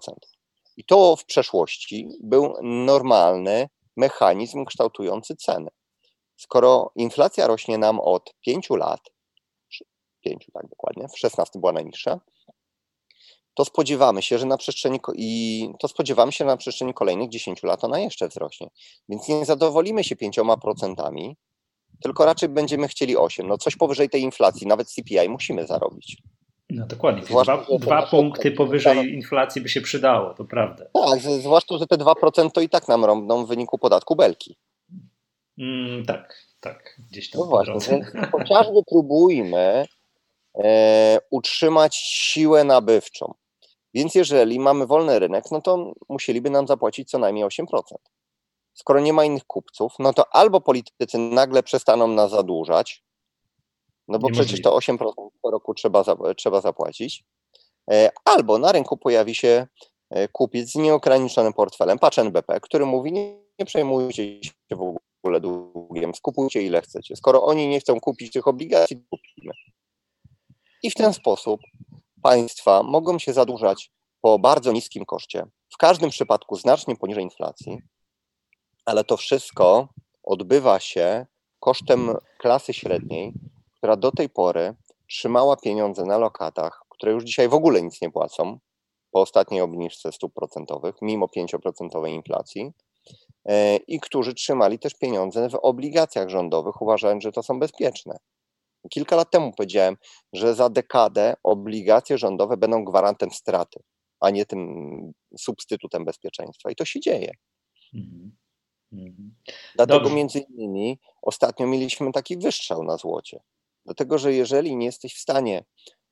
I to w przeszłości był normalny mechanizm kształtujący ceny. Skoro inflacja rośnie nam od 5 lat, 5 tak dokładnie, w 16 była najniższa, to spodziewamy się, że na przestrzeni i to spodziewamy się, że na przestrzeni kolejnych 10 lat ona jeszcze wzrośnie. Więc nie zadowolimy się 5%, tylko raczej będziemy chcieli 8. No coś powyżej tej inflacji, nawet CPI musimy zarobić. No dokładnie. Zwłaszcza, dwa, dwa punkty powyżej inflacji by się przydało, to prawda. Tak, zwłaszcza, że te 2% to i tak nam rąbną w wyniku podatku belki. Mm, tak, tak. Gdzieś tam. No właśnie, więc chociażby próbujmy utrzymać siłę nabywczą. Więc jeżeli mamy wolny rynek, no to musieliby nam zapłacić co najmniej 8%. Skoro nie ma innych kupców, no to albo politycy nagle przestaną nas zadłużać, no bo przecież to 8% po roku trzeba, trzeba zapłacić. E, albo na rynku pojawi się e, kupiec z nieograniczonym portfelem, patrz NBP, który mówi, nie przejmujcie się w ogóle długiem, skupujcie ile chcecie. Skoro oni nie chcą kupić tych obligacji, kupimy. I w ten sposób państwa mogą się zadłużać po bardzo niskim koszcie, w każdym przypadku znacznie poniżej inflacji, ale to wszystko odbywa się kosztem klasy średniej, która do tej pory trzymała pieniądze na lokatach, które już dzisiaj w ogóle nic nie płacą po ostatniej obniżce stóp procentowych, mimo 5% inflacji, e, i którzy trzymali też pieniądze w obligacjach rządowych, uważając, że to są bezpieczne. Kilka lat temu powiedziałem, że za dekadę obligacje rządowe będą gwarantem straty, a nie tym substytutem bezpieczeństwa. I to się dzieje. Mhm. Mhm. Dlatego Dobrze. między innymi ostatnio mieliśmy taki wystrzał na złocie. Dlatego, że jeżeli nie jesteś w stanie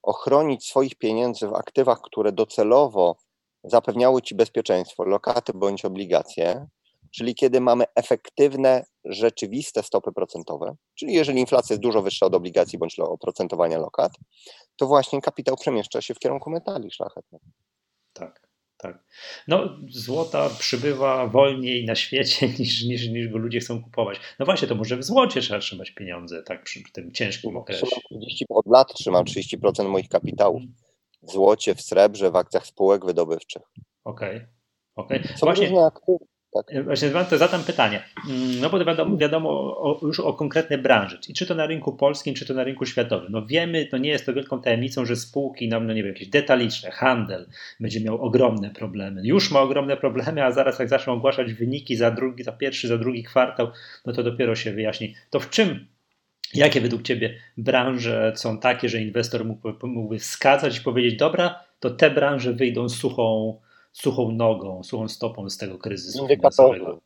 ochronić swoich pieniędzy w aktywach, które docelowo zapewniały ci bezpieczeństwo, lokaty bądź obligacje, czyli kiedy mamy efektywne, rzeczywiste stopy procentowe, czyli jeżeli inflacja jest dużo wyższa od obligacji bądź oprocentowania lokat, to właśnie kapitał przemieszcza się w kierunku metali szlachetnych. Tak tak. No, złota przybywa wolniej na świecie *laughs* niż, niż, niż go ludzie chcą kupować. No właśnie, to może w złocie trzeba trzymać pieniądze, tak, przy tym ciężkim okresie. 30, od lat trzymam 30% moich kapitałów w złocie, w srebrze, w akcjach spółek wydobywczych. Okej. Okay. Okay. Są Właśnie, różne aktywy, tak. Właśnie to zadam pytanie. Mm, no bo wiadomo, wiadomo o, już o konkretne branże. I czy to na rynku polskim, czy to na rynku światowym. No wiemy, to nie jest to wielką tajemnicą, że spółki, no, no nie wiem, jakieś detaliczne, handel będzie miał ogromne problemy. Już ma ogromne problemy, a zaraz jak zaczną ogłaszać wyniki za drugi, za pierwszy, za drugi kwartał, no to dopiero się wyjaśni. To w czym Jakie według Ciebie branże są takie, że inwestor mógłby, mógłby wskazać i powiedzieć, dobra, to te branże wyjdą suchą, suchą nogą, suchą stopą z tego kryzysu finansowego.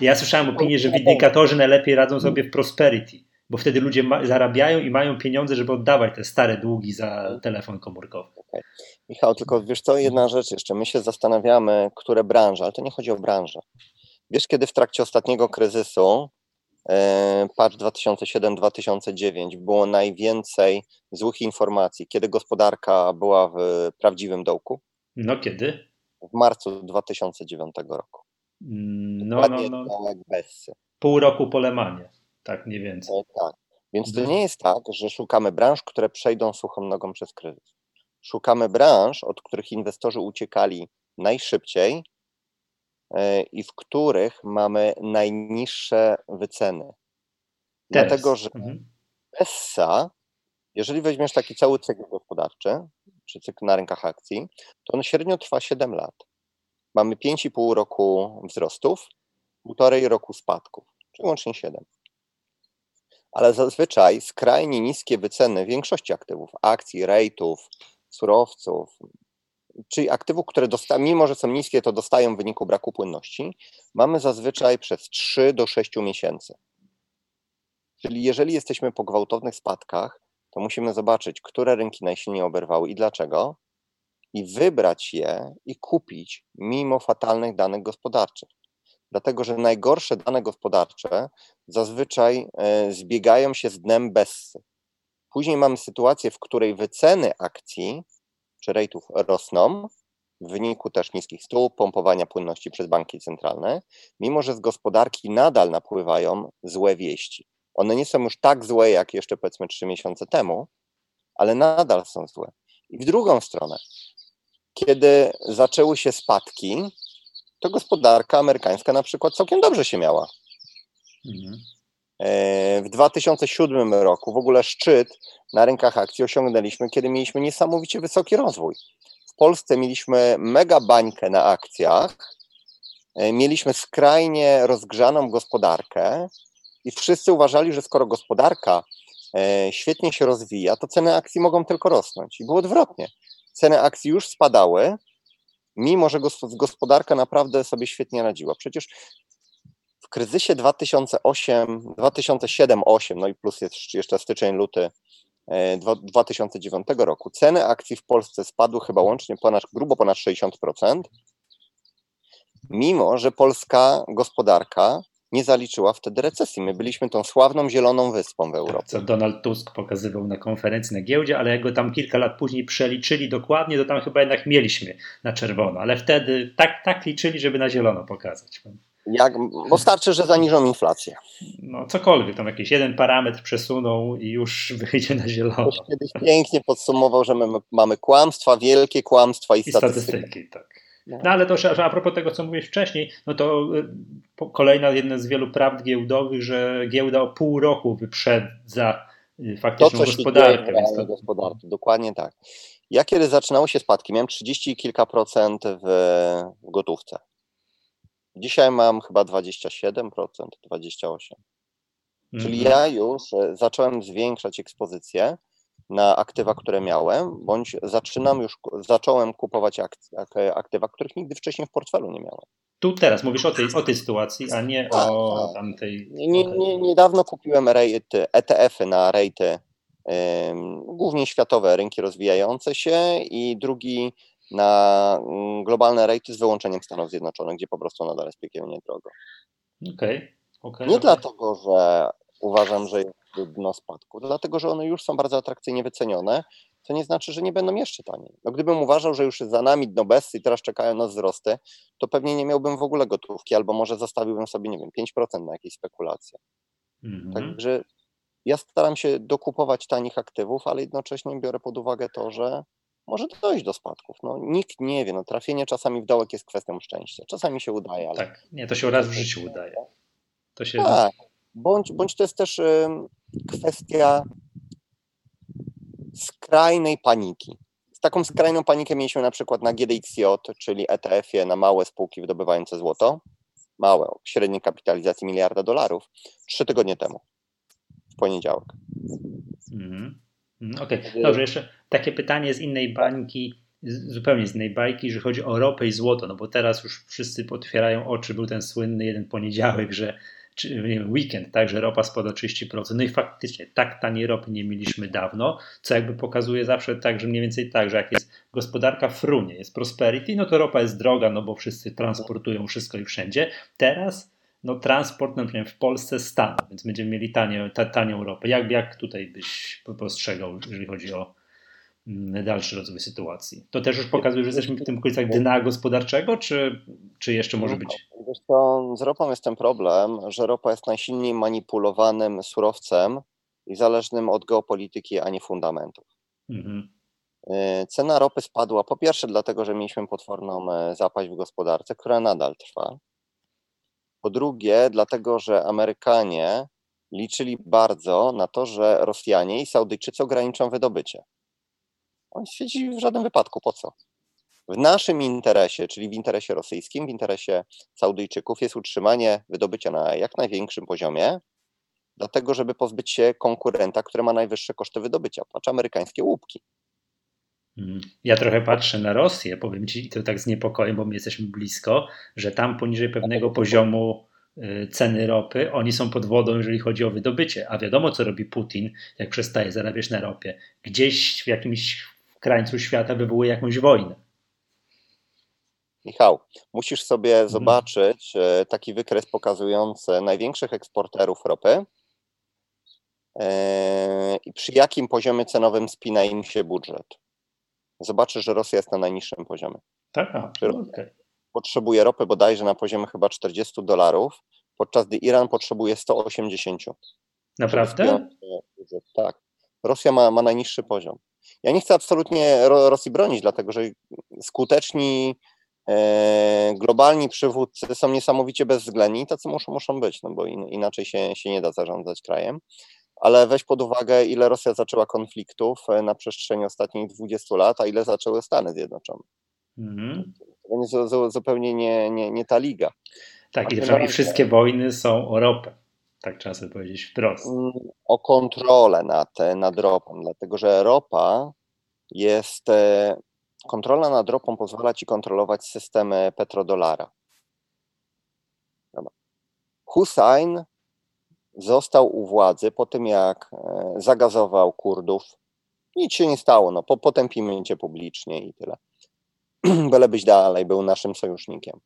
Ja słyszałem opinię, że indykatorzy najlepiej radzą sobie w prosperity, bo wtedy ludzie zarabiają i mają pieniądze, żeby oddawać te stare długi za telefon komórkowy. Okay. Michał, tylko wiesz co, jedna rzecz jeszcze. My się zastanawiamy, które branże, ale to nie chodzi o branżę. Wiesz, kiedy w trakcie ostatniego kryzysu patch 2007-2009 było najwięcej złych informacji, kiedy gospodarka była w prawdziwym dołku? No kiedy? W marcu 2009 roku. Mm, no, no, no. Bessy. Pół roku po Lemanie, tak mniej więcej. E, tak. Więc to nie jest tak, że szukamy branż, które przejdą suchą nogą przez kryzys. Szukamy branż, od których inwestorzy uciekali najszybciej, E, i w których mamy najniższe wyceny. Teraz. Dlatego, że mhm. Jeżeli weźmiesz taki cały cykl gospodarczy, czy cykl na rynkach akcji, to on średnio trwa 7 lat. Mamy 5,5 roku wzrostów, półtorej roku spadków, czyli łącznie 7. Ale zazwyczaj skrajnie niskie wyceny większości aktywów, akcji, rejtów, surowców, czyli aktywów, które mimo że są niskie, to dostają w wyniku braku płynności, mamy zazwyczaj przez 3 do 6 miesięcy. Czyli jeżeli jesteśmy po gwałtownych spadkach, to musimy zobaczyć, które rynki najsilniej oberwały i dlaczego, i wybrać je i kupić mimo fatalnych danych gospodarczych. Dlatego, że najgorsze dane gospodarcze zazwyczaj e, zbiegają się z dnem Bessy. Później mamy sytuację, w której wyceny akcji czy rejtów rosną w wyniku też niskich stóp, pompowania płynności przez banki centralne, mimo że z gospodarki nadal napływają złe wieści. One nie są już tak złe, jak jeszcze powiedzmy trzy miesiące temu, ale nadal są złe. I w drugą stronę, kiedy zaczęły się spadki, to gospodarka amerykańska na przykład całkiem dobrze się miała. Mhm. W 2007 roku w ogóle szczyt na rynkach akcji osiągnęliśmy, kiedy mieliśmy niesamowicie wysoki rozwój. W Polsce mieliśmy mega bańkę na akcjach, e, mieliśmy skrajnie rozgrzaną gospodarkę i wszyscy uważali, że skoro gospodarka e, świetnie się rozwija, to ceny akcji mogą tylko rosnąć. I było odwrotnie. Ceny akcji już spadały, mimo że gospodarka naprawdę sobie świetnie radziła. Przecież w kryzysie 2008, 2007-2008, no i plus jest jeszcze styczeń, luty 2009 e, roku, ceny akcji w Polsce spadły chyba łącznie ponad, grubo ponad 60%, mimo że polska gospodarka nie zaliczyła wtedy recesji. My byliśmy tą sławną zieloną wyspą w Europie. Co Donald Tusk pokazywał na konferencji na giełdzie, ale jak go tam kilka lat później przeliczyli dokładnie, to tam chyba jednak mieliśmy na czerwono, ale wtedy tak, tak liczyli, żeby na zielono pokazać. Jak, bo starczy, że zaniżą inflację. No cokolwiek, tam jakiś jeden parametr przesuną i już wyjdzie na zielono. Ktoś kiedyś pięknie podsumował, że my mamy kłamstwa, wielkie kłamstwa i, I statystyki. statystyki tak. No. no ale to że a propos tego, co mówiłeś wcześniej, no to y, kolejna jedna z wielu prawd giełdowych, że giełda o pół roku wyprzedza y, faktyczną to, co gospodarkę. Się dzieje w gospodarki. Dokładnie tak. Ja kiedy zaczynało się spadki, miałem 30 kilka procent w gotówce. Dzisiaj mam chyba 27%, 28%. Czyli mhm. ja już e, zacząłem zwiększać ekspozycję na aktywa, które miałem, bądź zaczynam już, zacząłem kupować aktywa, których nigdy wcześniej w portfelu nie miałem. Tu teraz mówisz o tej, o tej sytuacji, a nie tak, o tak. tamtej. Nie, nie, niedawno kupiłem rejty, ETF-y na rejty, głównie światowe, rynki rozwijające się i drugi na mm, globalne rejty z wyłączeniem Stanów Zjednoczonych, gdzie po prostu nadal jest piekielnie drogo. Okay, okay, nie okay. dlatego, że uważam, że jest dno spadku, dlatego, że one już są bardzo atrakcyjnie wycenione, co nie znaczy, że nie będą jeszcze taniej. No, gdybym uważał, że już jest za nami dno bez i teraz czekają na wzrosty, to pewnie nie miałbym w ogóle gotówki, albo może zostawiłbym sobie, nie wiem, 5% na jakieś spekulacje. Mm -hmm. Także ja staram się dokupować tanich aktywów, ale jednocześnie biorę pod uwagę to, że może dojść do spadków. No, nikt nie wie. No, trafienie czasami w dołek jest kwestią szczęścia. Czasami się udaje, ale... Tak, nie, to się raz w życiu udaje. To się... Tak, bądź, bądź to jest też kwestia skrajnej paniki. Z taką skrajną panikę mieliśmy na przykład na GDXJ, czyli ETF-ie na małe spółki wydobywające złoto, małe, średniej kapitalizacji miliarda dolarów, trzy tygodnie temu, w poniedziałek. Mm. Okej, okay. dobrze, jeszcze takie pytanie z innej bańki, zupełnie z innej bajki, że chodzi o ropę i złoto, no bo teraz już wszyscy otwierają oczy, był ten słynny jeden poniedziałek, że czy nie wiem, weekend, tak, że ropa spada 30%. No i faktycznie tak taniej ropy nie mieliśmy dawno, co jakby pokazuje zawsze tak, że mniej więcej tak, że jak jest gospodarka frunie, jest prosperity, no to ropa jest droga, no bo wszyscy transportują wszystko i wszędzie. Teraz no, transport na przykład w Polsce stanął, więc będziemy mieli tanie, tanią ropę. Jak, jak tutaj byś postrzegał, jeżeli chodzi o mm, dalszy rozwój sytuacji? To też już pokazuje, że jesteśmy w tym okolicach dna gospodarczego, czy, czy jeszcze może być? Wiesz co, z ropą jest ten problem, że ropa jest najsilniej manipulowanym surowcem i zależnym od geopolityki, a nie fundamentów. Mhm. Y, cena ropy spadła po pierwsze dlatego, że mieliśmy potworną e, zapaść w gospodarce, która nadal trwa. Po drugie, dlatego, że Amerykanie liczyli bardzo na to, że Rosjanie i Saudyjczycy ograniczą wydobycie. Oni stwierdzili w żadnym wypadku, po co? W naszym interesie, czyli w interesie rosyjskim, w interesie Saudyjczyków jest utrzymanie wydobycia na jak największym poziomie, dlatego żeby pozbyć się konkurenta, który ma najwyższe koszty wydobycia, patrz amerykańskie łupki. Mhm. Ja trochę patrzę na Rosję, powiem ci, i to tak z niepokojem, bo my jesteśmy blisko, że tam poniżej pewnego poziomu y, ceny ropy, oni są pod wodą, jeżeli chodzi o wydobycie. A wiadomo, co robi Putin, jak przestaje zarabiać na ropie. Gdzieś w jakimś krańcu świata wywołuje jakąś wojnę. Michał, musisz sobie mhm. zobaczyć e, taki wykres pokazujący największych eksporterów ropy e, i przy jakim poziomie cenowym spina im się budżet. Zobaczysz, że Rosja jest na najniższym poziomie. Tak, okay. Potrzebuje ropy bodajże na poziomie chyba 40 dolarów, podczas gdy Iran potrzebuje 180. Naprawdę? Tak. Rosja ma, ma najniższy poziom. Ja nie chcę absolutnie Rosji bronić, dlatego że skuteczni e, globalni przywódcy są niesamowicie bezwzględni tacy muszą, muszą być, no bo inaczej się, się nie da zarządzać krajem. Ale weź pod uwagę, ile Rosja zaczęła konfliktów e, na przestrzeni ostatnich 20 lat, a ile zaczęły Stany Zjednoczone. Mhm. To jest zupełnie nie, nie, nie ta liga. Tak, i, i wszystkie wojny są o ropę. Tak trzeba sobie powiedzieć wprost. Mm, o kontrolę nad, nad ropą, dlatego że ropa jest. E, kontrola nad ropą pozwala ci kontrolować system petrodolara. Hussein został u władzy po tym, jak e, zagazował Kurdów. Nic się nie stało, no, po, potępimy cię publicznie i tyle. *clears throat* Byle dalej, był naszym sojusznikiem.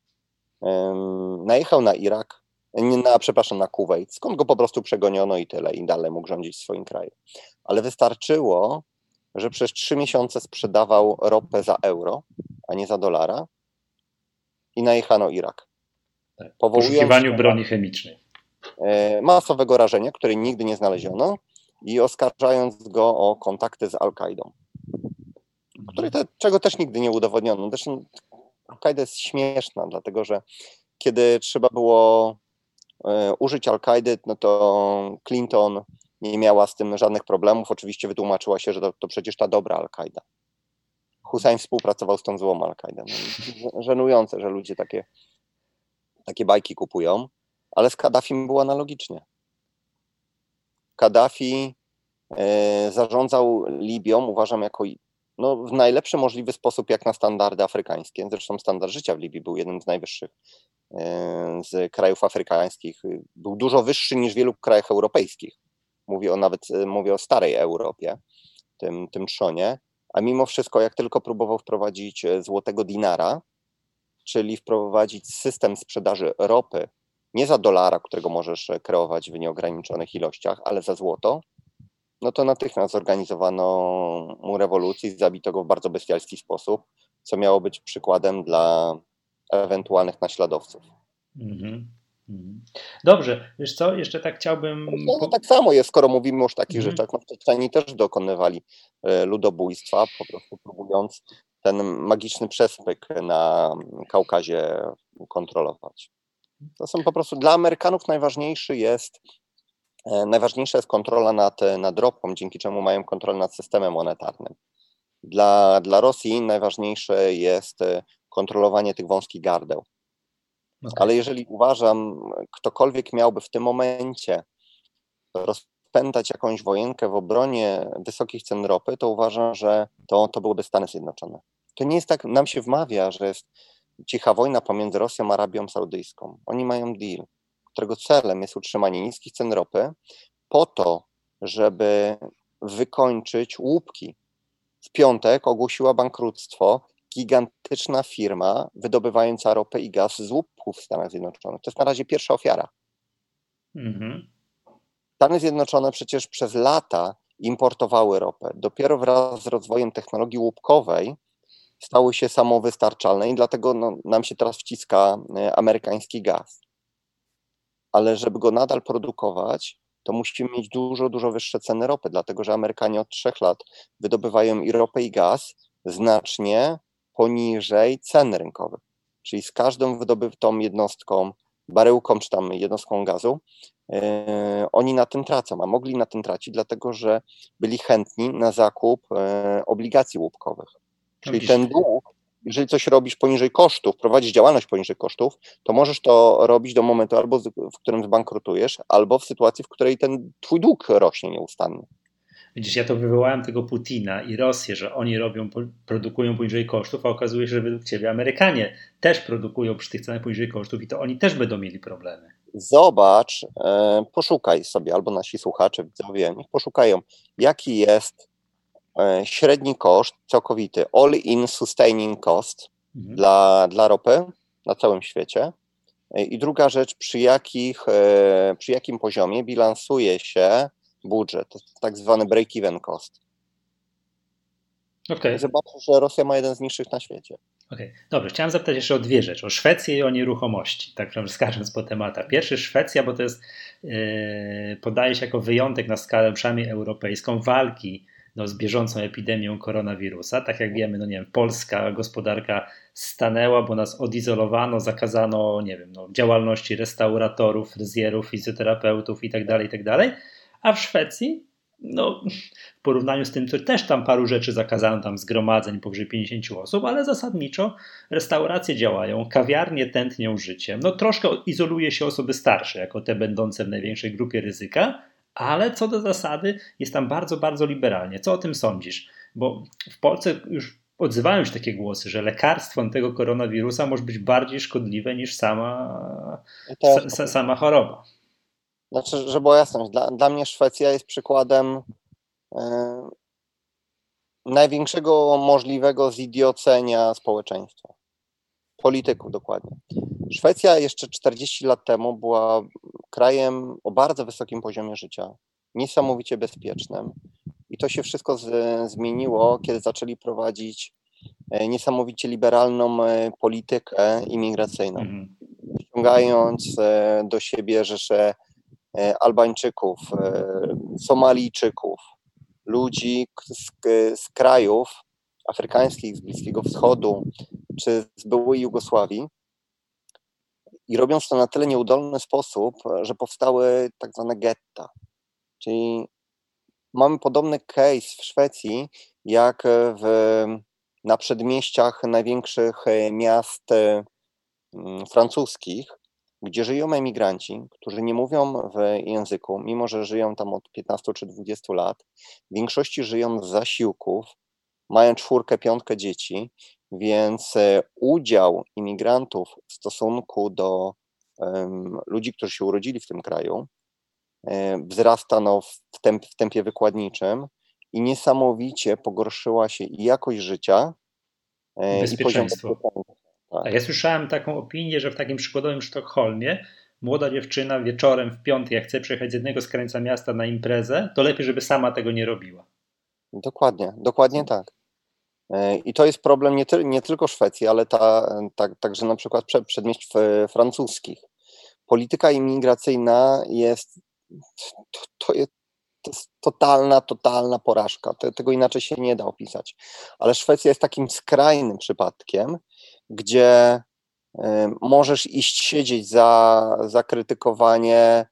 Um, najechał na Irak, na, przepraszam, na Kuwait, skąd go po prostu przegoniono i tyle, i dalej mógł rządzić w swoim kraju. Ale wystarczyło, że przez trzy miesiące sprzedawał ropę za euro, a nie za dolara i najechano Irak. Tak, poszukiwaniu broni chemicznej. E, masowego rażenia, której nigdy nie znaleziono i oskarżając go o kontakty z Al-Kaidą, te, czego też nigdy nie udowodniono. Zresztą Al-Kaida jest śmieszna, dlatego że kiedy trzeba było E, użyć Al-Kaidy, no to Clinton nie miała z tym żadnych problemów. Oczywiście wytłumaczyła się, że to, to przecież ta dobra Al-Kaida. Hussein współpracował z tą złą Al-Kaidą. Żenujące, że ludzie takie, takie bajki kupują, ale z Kaddafim było analogicznie. Kaddafi e, zarządzał Libią, uważam, jako no, w najlepszy możliwy sposób, jak na standardy afrykańskie. Zresztą standard życia w Libii był jednym z najwyższych e, z krajów afrykańskich. Był dużo wyższy niż w wielu krajach europejskich. Mówię o nawet e, mówię o starej Europie, tym, tym trzonie. A mimo wszystko, jak tylko próbował wprowadzić złotego dinara, czyli wprowadzić system sprzedaży ropy, nie za dolara, którego możesz kreować w nieograniczonych ilościach, ale za złoto, no to natychmiast zorganizowano mu rewolucję, zabito go w bardzo bestialski sposób, co miało być przykładem dla ewentualnych naśladowców. Mm-hmm. Dobrze, wiesz co, jeszcze tak chciałbym... No, no, tak samo jest, skoro mówimy już o takich mm-hmm. rzeczach, no Czeczeni też dokonywali e, ludobójstwa, po prostu próbując ten magiczny przespyk na Kaukazie kontrolować. To są po prostu dla Amerykanów najważniejszy jest E, najważniejsza jest kontrola nad, nad ropą, dzięki czemu mają kontrolę nad systemem monetarnym. Dla, dla Rosji najważniejsze jest e, kontrolowanie tych wąskich gardeł. Okay. Ale jeżeli uważam, ktokolwiek miałby w tym momencie rozpętać jakąś wojenkę w obronie wysokich cen ropy, to uważam, że to, to byłyby Stany Zjednoczone. To nie jest tak, nam się wmawia, że jest cicha wojna pomiędzy Rosją a Arabią Saudyjską. Oni mają deal którego celem jest utrzymanie niskich cen ropy, po to, żeby wykończyć łupki. W piątek ogłosiła bankructwo gigantyczna firma wydobywająca ropę i gaz z łupków w Stanach Zjednoczonych. To jest na razie pierwsza ofiara. Mhm. Stany Zjednoczone przecież przez lata importowały ropę. Dopiero wraz z rozwojem technologii łupkowej stały się samowystarczalne i dlatego no, nam się teraz wciska e, amerykański gaz ale żeby go nadal produkować, to musimy mieć dużo, dużo wyższe ceny ropy, dlatego że Amerykanie od trzech lat wydobywają i ropę, i gaz znacznie poniżej cen rynkowych. Czyli z każdą wydobytą jednostką baryłką czy tam jednostką gazu, e, oni na tym tracą, a mogli na tym tracić, dlatego że byli chętni na zakup e, obligacji łupkowych. Czyli ten dług, jeżeli coś robisz poniżej kosztów, prowadzisz działalność poniżej kosztów, to możesz to robić do momentu albo w którym zbankrutujesz, albo w sytuacji, w której ten twój dług rośnie nieustannie. Widzisz, ja to wywołałem tego Putina i Rosję, że oni robią, produkują poniżej kosztów, a okazuje się, że według ciebie Amerykanie też produkują przy tych cenach poniżej kosztów i to oni też będą mieli problemy. Zobacz, e, poszukaj sobie, albo nasi słuchacze, widzowie, niech poszukają, jaki jest średni koszt całkowity, all-in sustaining cost mhm. dla, dla ropy na całym świecie. E, I druga rzecz, przy, jakich, przy jakim poziomie bilansuje się budżet, tak zwany break-even cost. Okay. Zobaczę, że Rosja ma jeden z niższych na świecie. Okej, okay. dobrze. Chciałem zapytać jeszcze o dwie rzeczy. O Szwecję i o nieruchomości, tak skacząc po tematach. Pierwszy Szwecja, bo to jest, yy, podaje się jako wyjątek na skalę przynajmniej europejską walki no, z bieżącą epidemią koronawirusa. Tak jak wiemy, no nie wiem, polska gospodarka stanęła, bo nas odizolowano, zakazano, nie wiem, no, działalności restauratorów, fryzjerów, fizjoterapeutów itd., tak itd., tak a w Szwecji, no, w porównaniu z tym, to też tam paru rzeczy zakazano, tam zgromadzeń powyżej 50 osób, ale zasadniczo restauracje działają, kawiarnie tętnią życiem. No, troszkę izoluje się osoby starsze, jako te będące w największej grupie ryzyka, ale co do zasady jest tam bardzo, bardzo liberalnie. Co o tym sądzisz? Bo w Polsce już odzywają się takie głosy, że lekarstwem tego koronawirusa może być bardziej szkodliwe niż sama, sama choroba. Znaczy, żeby była jasność, dla, dla mnie Szwecja jest przykładem e, największego możliwego zidiocenia społeczeństwa. Polityków dokładnie. Szwecja jeszcze 40 lat temu była krajem o bardzo wysokim poziomie życia, niesamowicie bezpiecznym. I to się wszystko z, zmieniło, kiedy zaczęli prowadzić e, niesamowicie liberalną e, politykę imigracyjną, mhm. ściągając do siebie rzesze E, Albańczyków, e, Somalijczyków, ludzi z, z krajów afrykańskich, z Bliskiego Wschodu czy z byłej Jugosławii. I robiąc to na tyle nieudolny sposób, że powstały tak zwane getta. Czyli mamy podobny case w Szwecji, jak w, na przedmieściach największych miast mm, francuskich, gdzie żyją emigranci, którzy nie mówią w języku, mimo że żyją tam od 15 czy 20 lat. W większości żyją z zasiłków, mają czwórkę, piątkę dzieci, więc e, udział imigrantów w stosunku do ludzi, którzy się urodzili w tym kraju, um, wzrasta no, w, temp, w tempie wykładniczym i niesamowicie pogorszyła się i jakość życia, e, i poziom bezpieczeństwa. Tak. Ja słyszałem taką opinię, że w takim przykładowym Sztokholmie młoda dziewczyna wieczorem w piątek, jak chce przyjechać z jednego z krańca miasta na imprezę, to lepiej, żeby sama tego nie robiła. Dokładnie, dokładnie tak. E, I to jest problem nie, ty, nie tylko Szwecji, ale ta, ta, także na przykład przed, przedmieść francuskich. Polityka imigracyjna jest to, to, jest, to jest totalna, totalna porażka. Tego inaczej się nie da opisać. Ale Szwecja jest takim skrajnym przypadkiem, gdzie y, możesz iść siedzieć za, za krytykowanie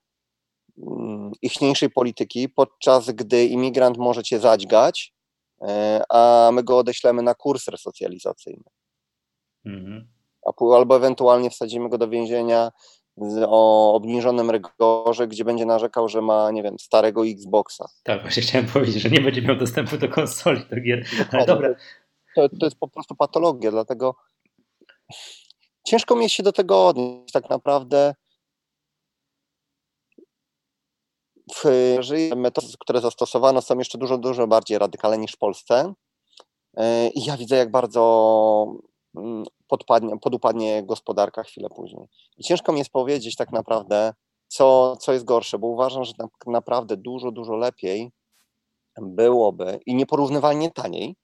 mm, ichniejszej polityki, podczas gdy imigrant może cię zadźgać, a my go odeślemy na kurs resocjalizacyjny. Mhm. Albo ewentualnie wsadzimy go do więzienia o obniżonym rygorze, gdzie będzie narzekał, że ma, nie wiem, starego Xboxa. Tak, właśnie chciałem powiedzieć, że nie będzie miał dostępu do konsoli, do gier. Ale dobra. To, to jest po prostu patologia, dlatego ciężko mi się do tego odnieść tak naprawdę. W, metody, które zastosowano są jeszcze dużo, dużo bardziej radykalne niż w Polsce. E, I ja widzę, jak bardzo mm, podpadnie, podupadnie gospodarka chwilę później. I ciężko mi jest powiedzieć tak naprawdę, co, co jest gorsze, bo uważam, że tak naprawdę dużo, dużo lepiej byłoby i nieporównywalnie taniej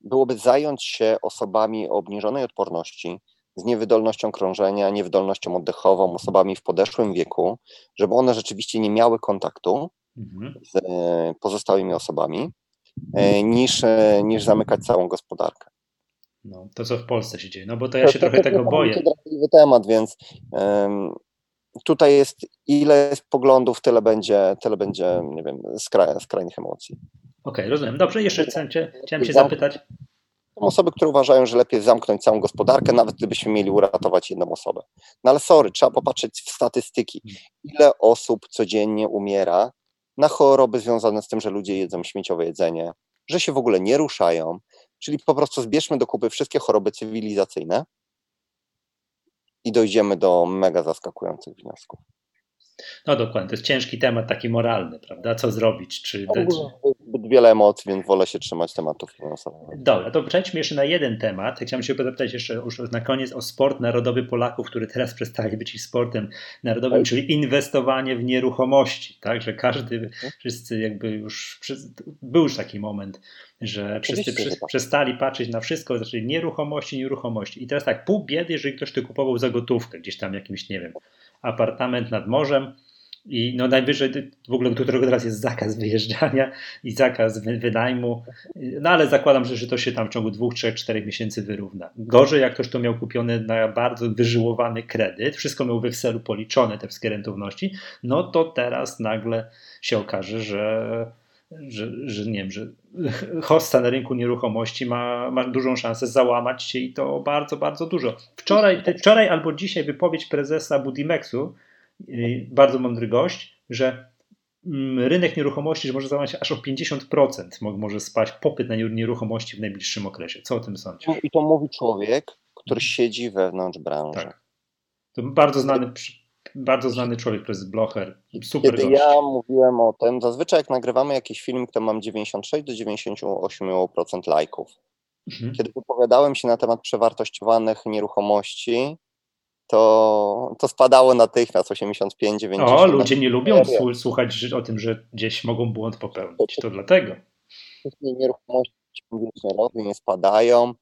byłoby zająć się osobami o obniżonej odporności, z niewydolnością krążenia, niewydolnością oddechową, osobami w podeszłym wieku, żeby one rzeczywiście nie miały kontaktu mhm. z e, pozostałymi osobami, e, niż, e, niż zamykać całą gospodarkę. No, to, co w Polsce się dzieje. No bo to ja się to, trochę to, tego boję. To jest temat, więc um, tutaj jest ile jest poglądów, tyle będzie, tyle będzie nie wiem, skraj, skrajnych emocji. Okej, okay, rozumiem. Dobrze, jeszcze chciałem cię, chciałem cię zapytać. Są osoby, które uważają, że lepiej zamknąć całą gospodarkę, nawet gdybyśmy mieli uratować jedną osobę. No ale sorry, trzeba popatrzeć w statystyki. Ile osób codziennie umiera na choroby związane z tym, że ludzie jedzą śmieciowe jedzenie, że się w ogóle nie ruszają. Czyli po prostu zbierzmy do kupy wszystkie choroby cywilizacyjne i dojdziemy do mega zaskakujących wniosków. No dokładnie, to jest ciężki temat taki moralny, prawda? Co zrobić? Czy... Zbyt wiele emocji, więc wolę się trzymać tematów finansowych. Dobra, to przejdźmy jeszcze na jeden temat. Chciałem się zapytać jeszcze już na koniec o sport narodowy Polaków, który teraz przestaje być ich sportem narodowym, czyli inwestowanie w nieruchomości, tak? Że każdy, mhm. wszyscy jakby już, był już taki moment, że wszyscy przy, tak. przestali patrzeć na wszystko, zaczęli nieruchomości, nieruchomości. I teraz tak, pół biedy, jeżeli ktoś to kupował za gotówkę, gdzieś tam jakimś, nie wiem, apartament nad morzem i no najwyżej w ogóle do którego teraz jest zakaz wyjeżdżania i zakaz wynajmu, no ale zakładam, że, że to się tam w ciągu dwóch, trzech, czterech miesięcy wyrówna. Gorzej jak ktoś to miał kupiony na bardzo wyżyłowany kredyt, wszystko miał we Excelu policzone, te wszystkie rentowności, no to teraz nagle się okaże, że że, że nie wiem, że hosta na rynku nieruchomości ma, ma dużą szansę załamać się i to bardzo, bardzo dużo. Wczoraj, wczoraj albo dzisiaj wypowiedź prezesa Budimexu, y, bardzo mądry gość, że mm, rynek nieruchomości że może załamać się aż o 50% może spać popyt na nieruchomości w najbliższym okresie. Co o tym sądzisz? I to mówi człowiek, który siedzi wewnątrz branży. Tak. To bardzo znany bardzo znany człowiek, prezes Blocher. Super Kiedy gość. ja mówiłem o tym, zazwyczaj jak nagrywamy jakiś film, to mam 96 do 98% lajków. Mhm. Kiedy wypowiadałem się na temat przewartościowanych nieruchomości, to, to spadało natychmiast 85, 90. O, ludzie nie lubią słuchać o tym, że gdzieś mogą błąd popełnić. To dlatego. Nieruchomości nie robią, nie spadają.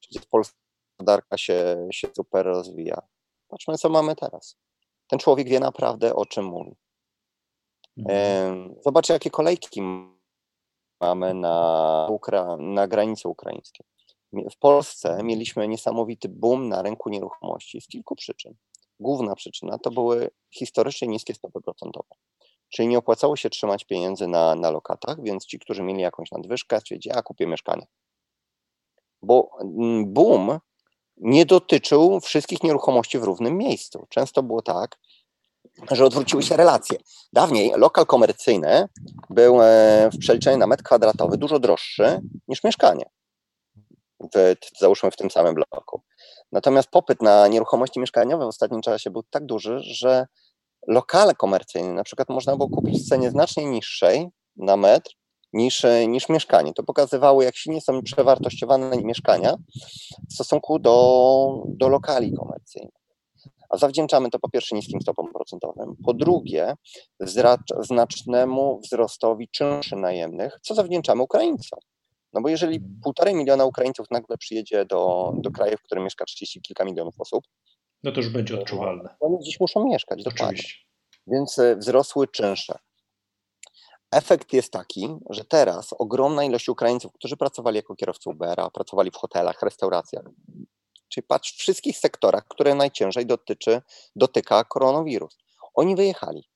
Przecież polska gospodarka się, się super rozwija. Patrzmy, co mamy teraz ten człowiek wie naprawdę o czym mówi. Mhm. Zobaczcie, jakie kolejki mamy na, Ukra na granicy ukraińskiej. W Polsce mieliśmy niesamowity boom na rynku nieruchomości z kilku przyczyn. Główna przyczyna to były historycznie niskie stopy procentowe. Czyli nie opłacało się trzymać pieniędzy na, na lokatach, więc ci, którzy mieli jakąś nadwyżkę, stwierdzili, a kupię mieszkanie. Bo mm, boom nie dotyczył wszystkich nieruchomości w równym miejscu. Często było tak, że odwróciły się relacje. Dawniej lokal komercyjny był e, w przeliczeniu na metr kwadratowy dużo droższy niż mieszkanie. W, załóżmy w tym samym bloku. Natomiast popyt na nieruchomości mieszkaniowe w ostatnim czasie był tak duży, że lokale komercyjne na przykład można było kupić w cenie znacznie niższej na metr niż, e, niż mieszkanie. To pokazywało, jak silnie są przewartościowane mieszkania w stosunku do, do lokali komercyjnych. A zawdzięczamy to po pierwsze niskim stopom procentowym, po drugie znacznemu wzrostowi czynszy najemnych, co zawdzięczamy Ukraińcom. No bo jeżeli mhm. półtorej miliona Ukraińców nagle przyjedzie do, do kraju, w którym mieszka 30 kilka milionów osób, no to już będzie odczuwalne. Oni dziś muszą mieszkać, dokładnie. Więc e, wzrosły czynsze. Efekt jest taki, że teraz ogromna ilość Ukraińców, którzy pracowali jako kierowcy Ubera, pracowali w hotelach, restauracjach, czyli patrz w wszystkich sektorach, które najciężej dotyczy, dotyka koronawirus. Oni wyjechali.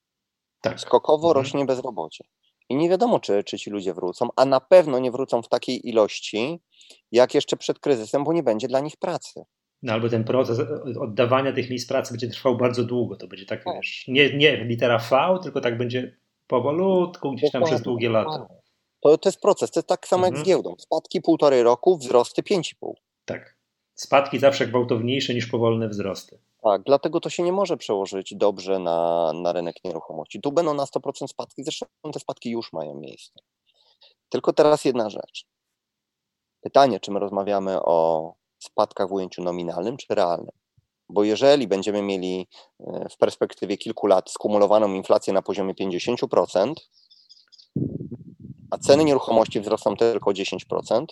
Tak. Skokowo mhm. rośnie bezrobocie. I nie wiadomo, czy, czy ci ludzie wrócą, a na pewno nie wrócą w takiej ilości, jak jeszcze przed kryzysem, bo nie będzie dla nich pracy. No albo ten proces oddawania tych miejsc pracy będzie trwał bardzo długo. To będzie tak, tak. wiesz, nie, nie litera V, tylko tak będzie powolutku, gdzieś tam przez długie lata. To, to jest proces, to jest tak samo mhm. jak z mhm. giełdą. Spadki półtorej roku, wzrosty 5,5. Tak. Spadki zawsze gwałtowniejsze niż powolne wzrosty. Tak, dlatego to się nie może przełożyć dobrze na, na rynek nieruchomości. Tu będą na 100% spadki, zresztą te spadki już mają miejsce. Tylko teraz jedna rzecz. Pytanie, czy my rozmawiamy o spadkach w ujęciu nominalnym czy realnym? Bo jeżeli będziemy mieli e, w perspektywie kilku lat skumulowaną inflację na poziomie 50%, a ceny nieruchomości wzrosną tylko 10%,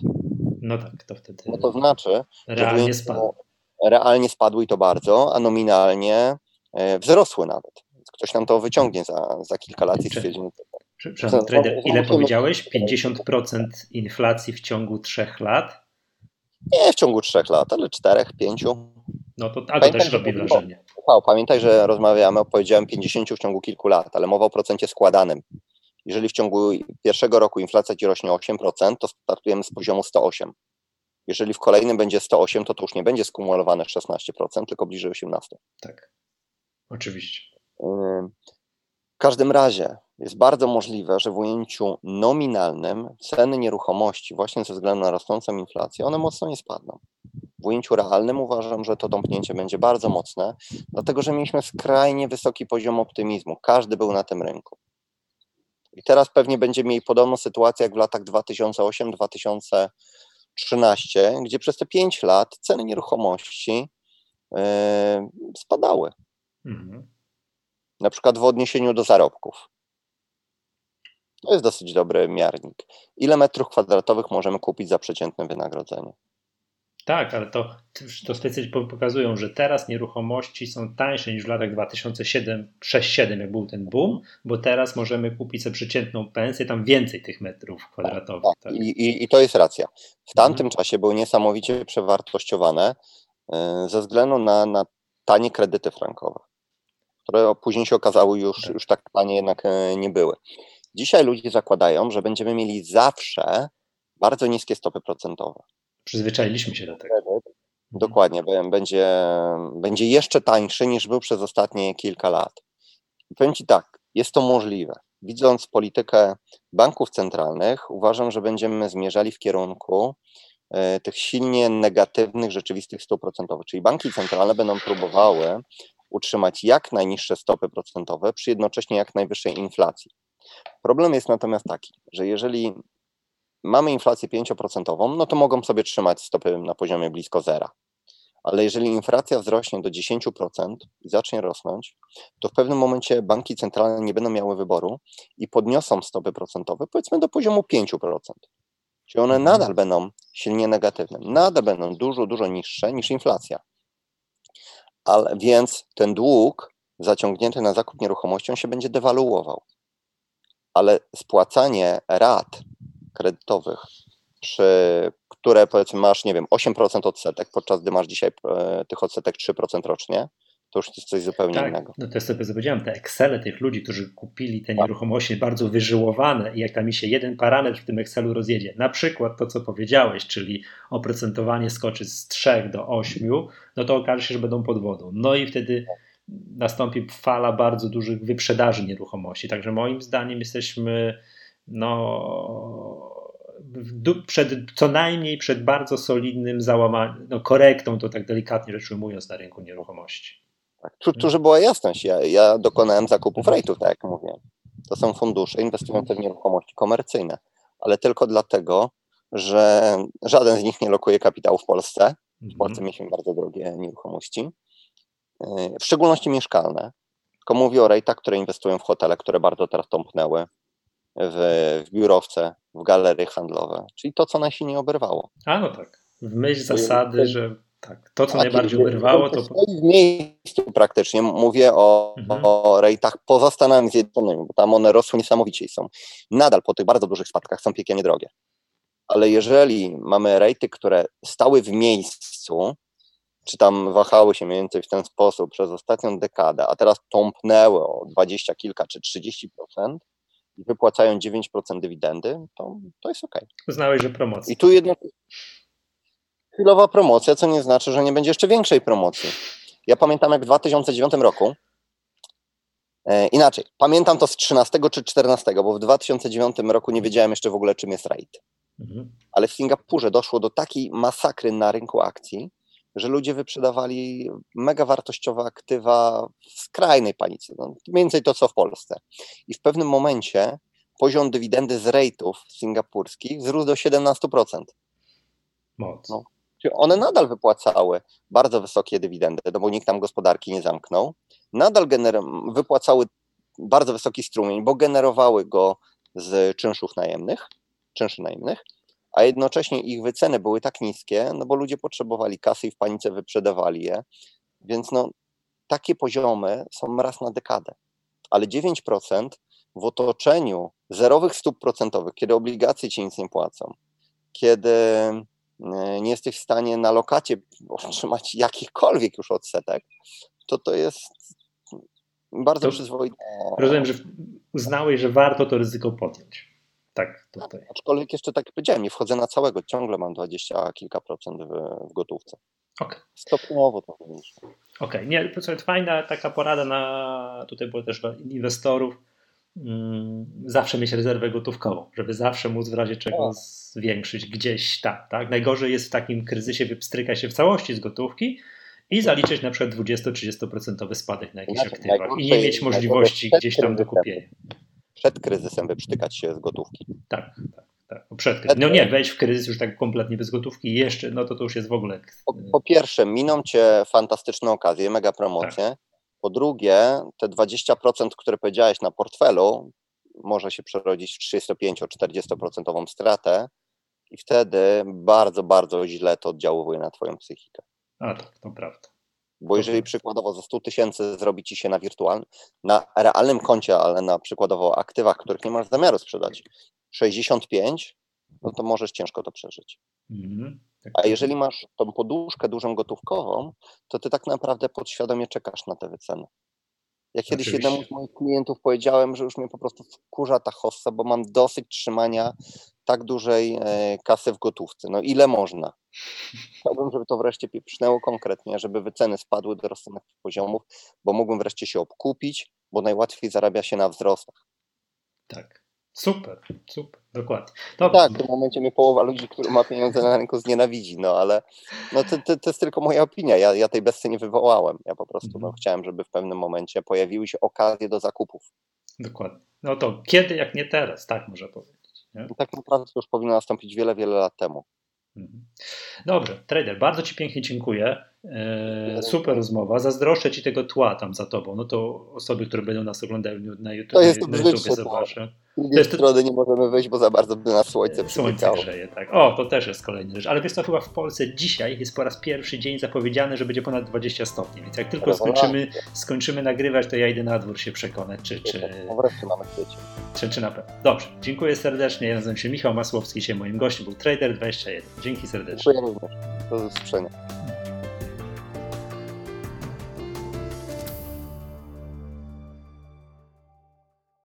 no tak, to wtedy. No to znaczy, realnie że spadły. Realnie spadły i to bardzo, a nominalnie e, wzrosły nawet. Ktoś nam to wyciągnie za, za kilka lat i stwierdzi. Przepraszam, trader, ile powiedziałeś? 50% inflacji w ciągu trzech lat? Nie w ciągu trzech lat, ale czterech, pięciu. No to, a to też robi wrażenie. Wow, pamiętaj, że rozmawiamy, powiedziałem 50 w ciągu kilku lat, ale mowa o procencie składanym. Jeżeli w ciągu pierwszego roku inflacja ci rośnie 8%, to startujemy z poziomu 108. Jeżeli w kolejnym będzie 108, to to już nie będzie skumulowane 16%, tylko bliżej 18%. Tak, oczywiście. W każdym razie jest bardzo możliwe, że w ujęciu nominalnym ceny nieruchomości, właśnie ze względu na rosnącą inflację, one mocno nie spadną. W ujęciu realnym uważam, że to tąpnięcie będzie bardzo mocne, dlatego że mieliśmy skrajnie wysoki poziom optymizmu. Każdy był na tym rynku. I teraz pewnie będzie mieli podobną sytuację jak w latach 2008-2013, gdzie przez te 5 lat ceny nieruchomości yy, spadały. Mhm. Na przykład w odniesieniu do zarobków. To jest dosyć dobry miarnik. Ile metrów kwadratowych możemy kupić za przeciętne wynagrodzenie? Tak, ale to, to specjaliści pokazują, że teraz nieruchomości są tańsze niż w latach 2007 2007 jak był ten boom, bo teraz możemy kupić za przeciętną pensję, tam więcej tych metrów kwadratowych. Tak, tak. I, i, I, to jest racja. W tamtym mhm. czasie były niesamowicie przewartościowane yy, ze względu na, na tanie kredyty frankowe, które później się okazały już tak, już tak tanie jednak yy, nie były. Dzisiaj ludzie zakładają, że będziemy mieli zawsze bardzo niskie stopy procentowe. Przyzwyczailiśmy się do tego. Mhm. Dokładnie, będzie, będzie jeszcze tańszy niż był przez ostatnie kilka lat. I powiem Ci tak, jest to możliwe. Widząc politykę banków centralnych, uważam, że będziemy zmierzali w kierunku e, tych silnie negatywnych rzeczywistych stóp procentowych. Czyli banki centralne będą próbowały utrzymać jak najniższe stopy procentowe przy jednocześnie jak najwyższej inflacji. Problem jest natomiast taki, że jeżeli mamy inflację 5%, no to mogą sobie trzymać stopy na poziomie blisko zera. Ale jeżeli inflacja wzrośnie do 10% i zacznie rosnąć, to w pewnym momencie banki centralne nie będą miały wyboru i podniosą stopy procentowe, powiedzmy do poziomu 5%. Czyli one mhm. nadal będą silnie negatywne, nadal będą dużo, dużo niższe niż inflacja. Ale więc ten dług zaciągnięty na zakup nieruchomością się będzie dewaluował ale spłacanie rat kredytowych, przy, które powiedzmy masz, nie wiem, 8% odsetek, podczas gdy masz dzisiaj e, tych odsetek 3% rocznie, to już jest coś zupełnie tak, innego. No to jest sobie powiedziałem, te Excele tych ludzi, którzy kupili te tak. nieruchomości bardzo wyżyłowane i jak tam mi się jeden parametr w tym Excelu rozjedzie, na przykład to, co powiedziałeś, czyli oprocentowanie skoczy z 3 do 8, no to okaże się, że będą pod wodą. No i wtedy nastąpi fala bardzo dużych wyprzedaży nieruchomości. Także moim zdaniem jesteśmy no, przed, co najmniej przed bardzo solidnym załamaniem, no, korektą, to tak delikatnie rzecz ujmując, na rynku nieruchomości. Tak, tu, tu żeby była jasność, ja, ja dokonałem zakupów rejtów, tak jak mówię. To są fundusze inwestujące w nieruchomości komercyjne, ale tylko dlatego, że żaden z nich nie lokuje kapitału w Polsce. W Polsce mhm. mieliśmy bardzo drogie nieruchomości w szczególności mieszkalne. Tylko mówię o rejtach, które inwestują w hotele, które bardzo teraz tąpnęły, w, w biurowce, w galerie handlowe, czyli to, co najsilniej oberwało. A no tak, w myśl zasady, że tak, to, co najbardziej oberwało, to... W miejscu praktycznie, mówię o, mhm. o rejtach poza Stanami Zjednoczonymi, bo tam one rosły niesamowicie i są nadal po tych bardzo dużych spadkach są piekielnie drogie. Ale jeżeli mamy rejty, które stały w miejscu, czy tam wahały się mniej więcej w ten sposób przez ostatnią dekadę, a teraz tąpnęły o 20 kilka czy 30% i wypłacają 9% dywidendy, to, to jest ok. Uznałeś, że promocja. I tu jednak chwilowa promocja, co nie znaczy, że nie będzie jeszcze większej promocji. Ja pamiętam jak w 2009 roku, e, inaczej, pamiętam to z 13 czy 14, bo w 2009 roku nie wiedziałem jeszcze w ogóle czym jest RAID. Mhm. Ale w Singapurze doszło do takiej masakry na rynku akcji, że ludzie wyprzedawali mega wartościowe aktywa w skrajnej panice. No, mniej więcej to, co w Polsce. I w pewnym momencie poziom dywidendy z rejtów singapurskich wzrósł do 17%. Moc. No. Czyli one nadal wypłacały bardzo wysokie dywidendy, no bo nikt tam gospodarki nie zamknął. Nadal gener- wypłacały bardzo wysoki strumień, bo generowały go z czynszów najemnych, czynszy najemnych, a jednocześnie ich wyceny były tak niskie, no bo ludzie potrzebowali kasy i w panice wyprzedawali je, więc no, takie poziomy są raz na dekadę. Ale 9% w otoczeniu zerowych stóp procentowych, kiedy obligacje ci nic nie płacą, kiedy e, nie jesteś w stanie na lokacie otrzymać jakichkolwiek już odsetek, to to jest bardzo to przyzwoite. Rozumiem, że uznałeś, że warto to ryzyko podjąć. Tak, tutaj. Aczkolwiek jeszcze tak jak powiedziałem, nie wchodzę na całego, ciągle mam 20 kilka procent w, w gotówce. Okay. Stopniowo to wyjdzie. Okej, okay. nie, to jest fajna taka porada na, tutaj było też dla inwestorów, mm, zawsze mieć rezerwę gotówkową, żeby zawsze móc w razie czego zwiększyć gdzieś tam, tak? Najgorzej jest w takim kryzysie wypstryka się w całości z gotówki i zaliczyć na przykład 20-30% spadek na jakichś znaczy, aktywach i nie mieć możliwości gdzieś tam do kupienia. Przed kryzysem wyprztykać się z gotówki. Tak, tak. Tak, przed kryzysem. No nie, wejść w kryzys już tak kompletnie bez gotówki i jeszcze, no to to już jest w ogóle. Po, po pierwsze, miną cię fantastyczne okazje, mega promocje. Tak. Po drugie, te 20%, które powiedziałeś na portfelu, może się przerodzić w 35-40% stratę i wtedy bardzo, bardzo źle to oddziałuje na twoją psychikę. A tak, to prawda. Bo jeżeli przykładowo za 100 tysięcy zrobi ci się na wirtualnym, na realnym koncie, ale na przykładowo aktywach, których nie masz zamiaru sprzedać, 65, no to możesz ciężko to przeżyć. Mhm, tak, A tak. jeżeli masz tą poduszkę dużą gotówkową, to ty tak naprawdę podświadomie czekasz na te wyceny. Ja kiedyś Oczywiście. jednemu z moich klientów powiedziałem, że już mnie po prostu wkurza ta hossa, bo mam dosyć trzymania tak dużej e, kasy w gotówce. No ile można? Chciałbym, żeby to wreszcie pieprznęło konkretnie, żeby wyceny spadły do rozsądnych poziomów, bo mógłbym wreszcie się obkupić, bo najłatwiej zarabia się na wzrostach. Tak. Super, super, dokładnie. No tak, w tym momencie mnie połowa ludzi, którzy ma pieniądze na rynku znienawidzi, no ale no to, to, to jest tylko moja opinia, ja, ja tej besty nie wywołałem, ja po prostu no, mhm. chciałem, żeby w pewnym momencie pojawiły się okazje do zakupów. Dokładnie. No to kiedy, jak nie teraz, tak można powiedzieć. Nie? Tak naprawdę to już powinno nastąpić wiele, wiele lat temu. Mhm. Dobrze, trader, bardzo Ci pięknie dziękuję. E, super rozmowa. Zazdroszczę Ci tego tła tam za Tobą. No to osoby, które będą nas oglądały na YouTube, to jest na, na YouTube zobaczę. Z drugiej strony nie możemy wyjść, bo za bardzo by nas słońce Słońce grzeje, tak. O, to też jest kolejna rzecz. Ale wiesz co, chyba w Polsce dzisiaj jest po raz pierwszy dzień zapowiedziany, że będzie ponad 20 stopni, więc jak tylko skończymy, skończymy nagrywać, to ja idę na dór się przekonać, czy... czy... No wreszcie mamy świecie. Czy, czy na pewno. Dobrze, dziękuję serdecznie. Ja nazywam się Michał Masłowski, się moim gościem był Trader21. Dzięki serdecznie. Dziękuję również. Do usłyszenia.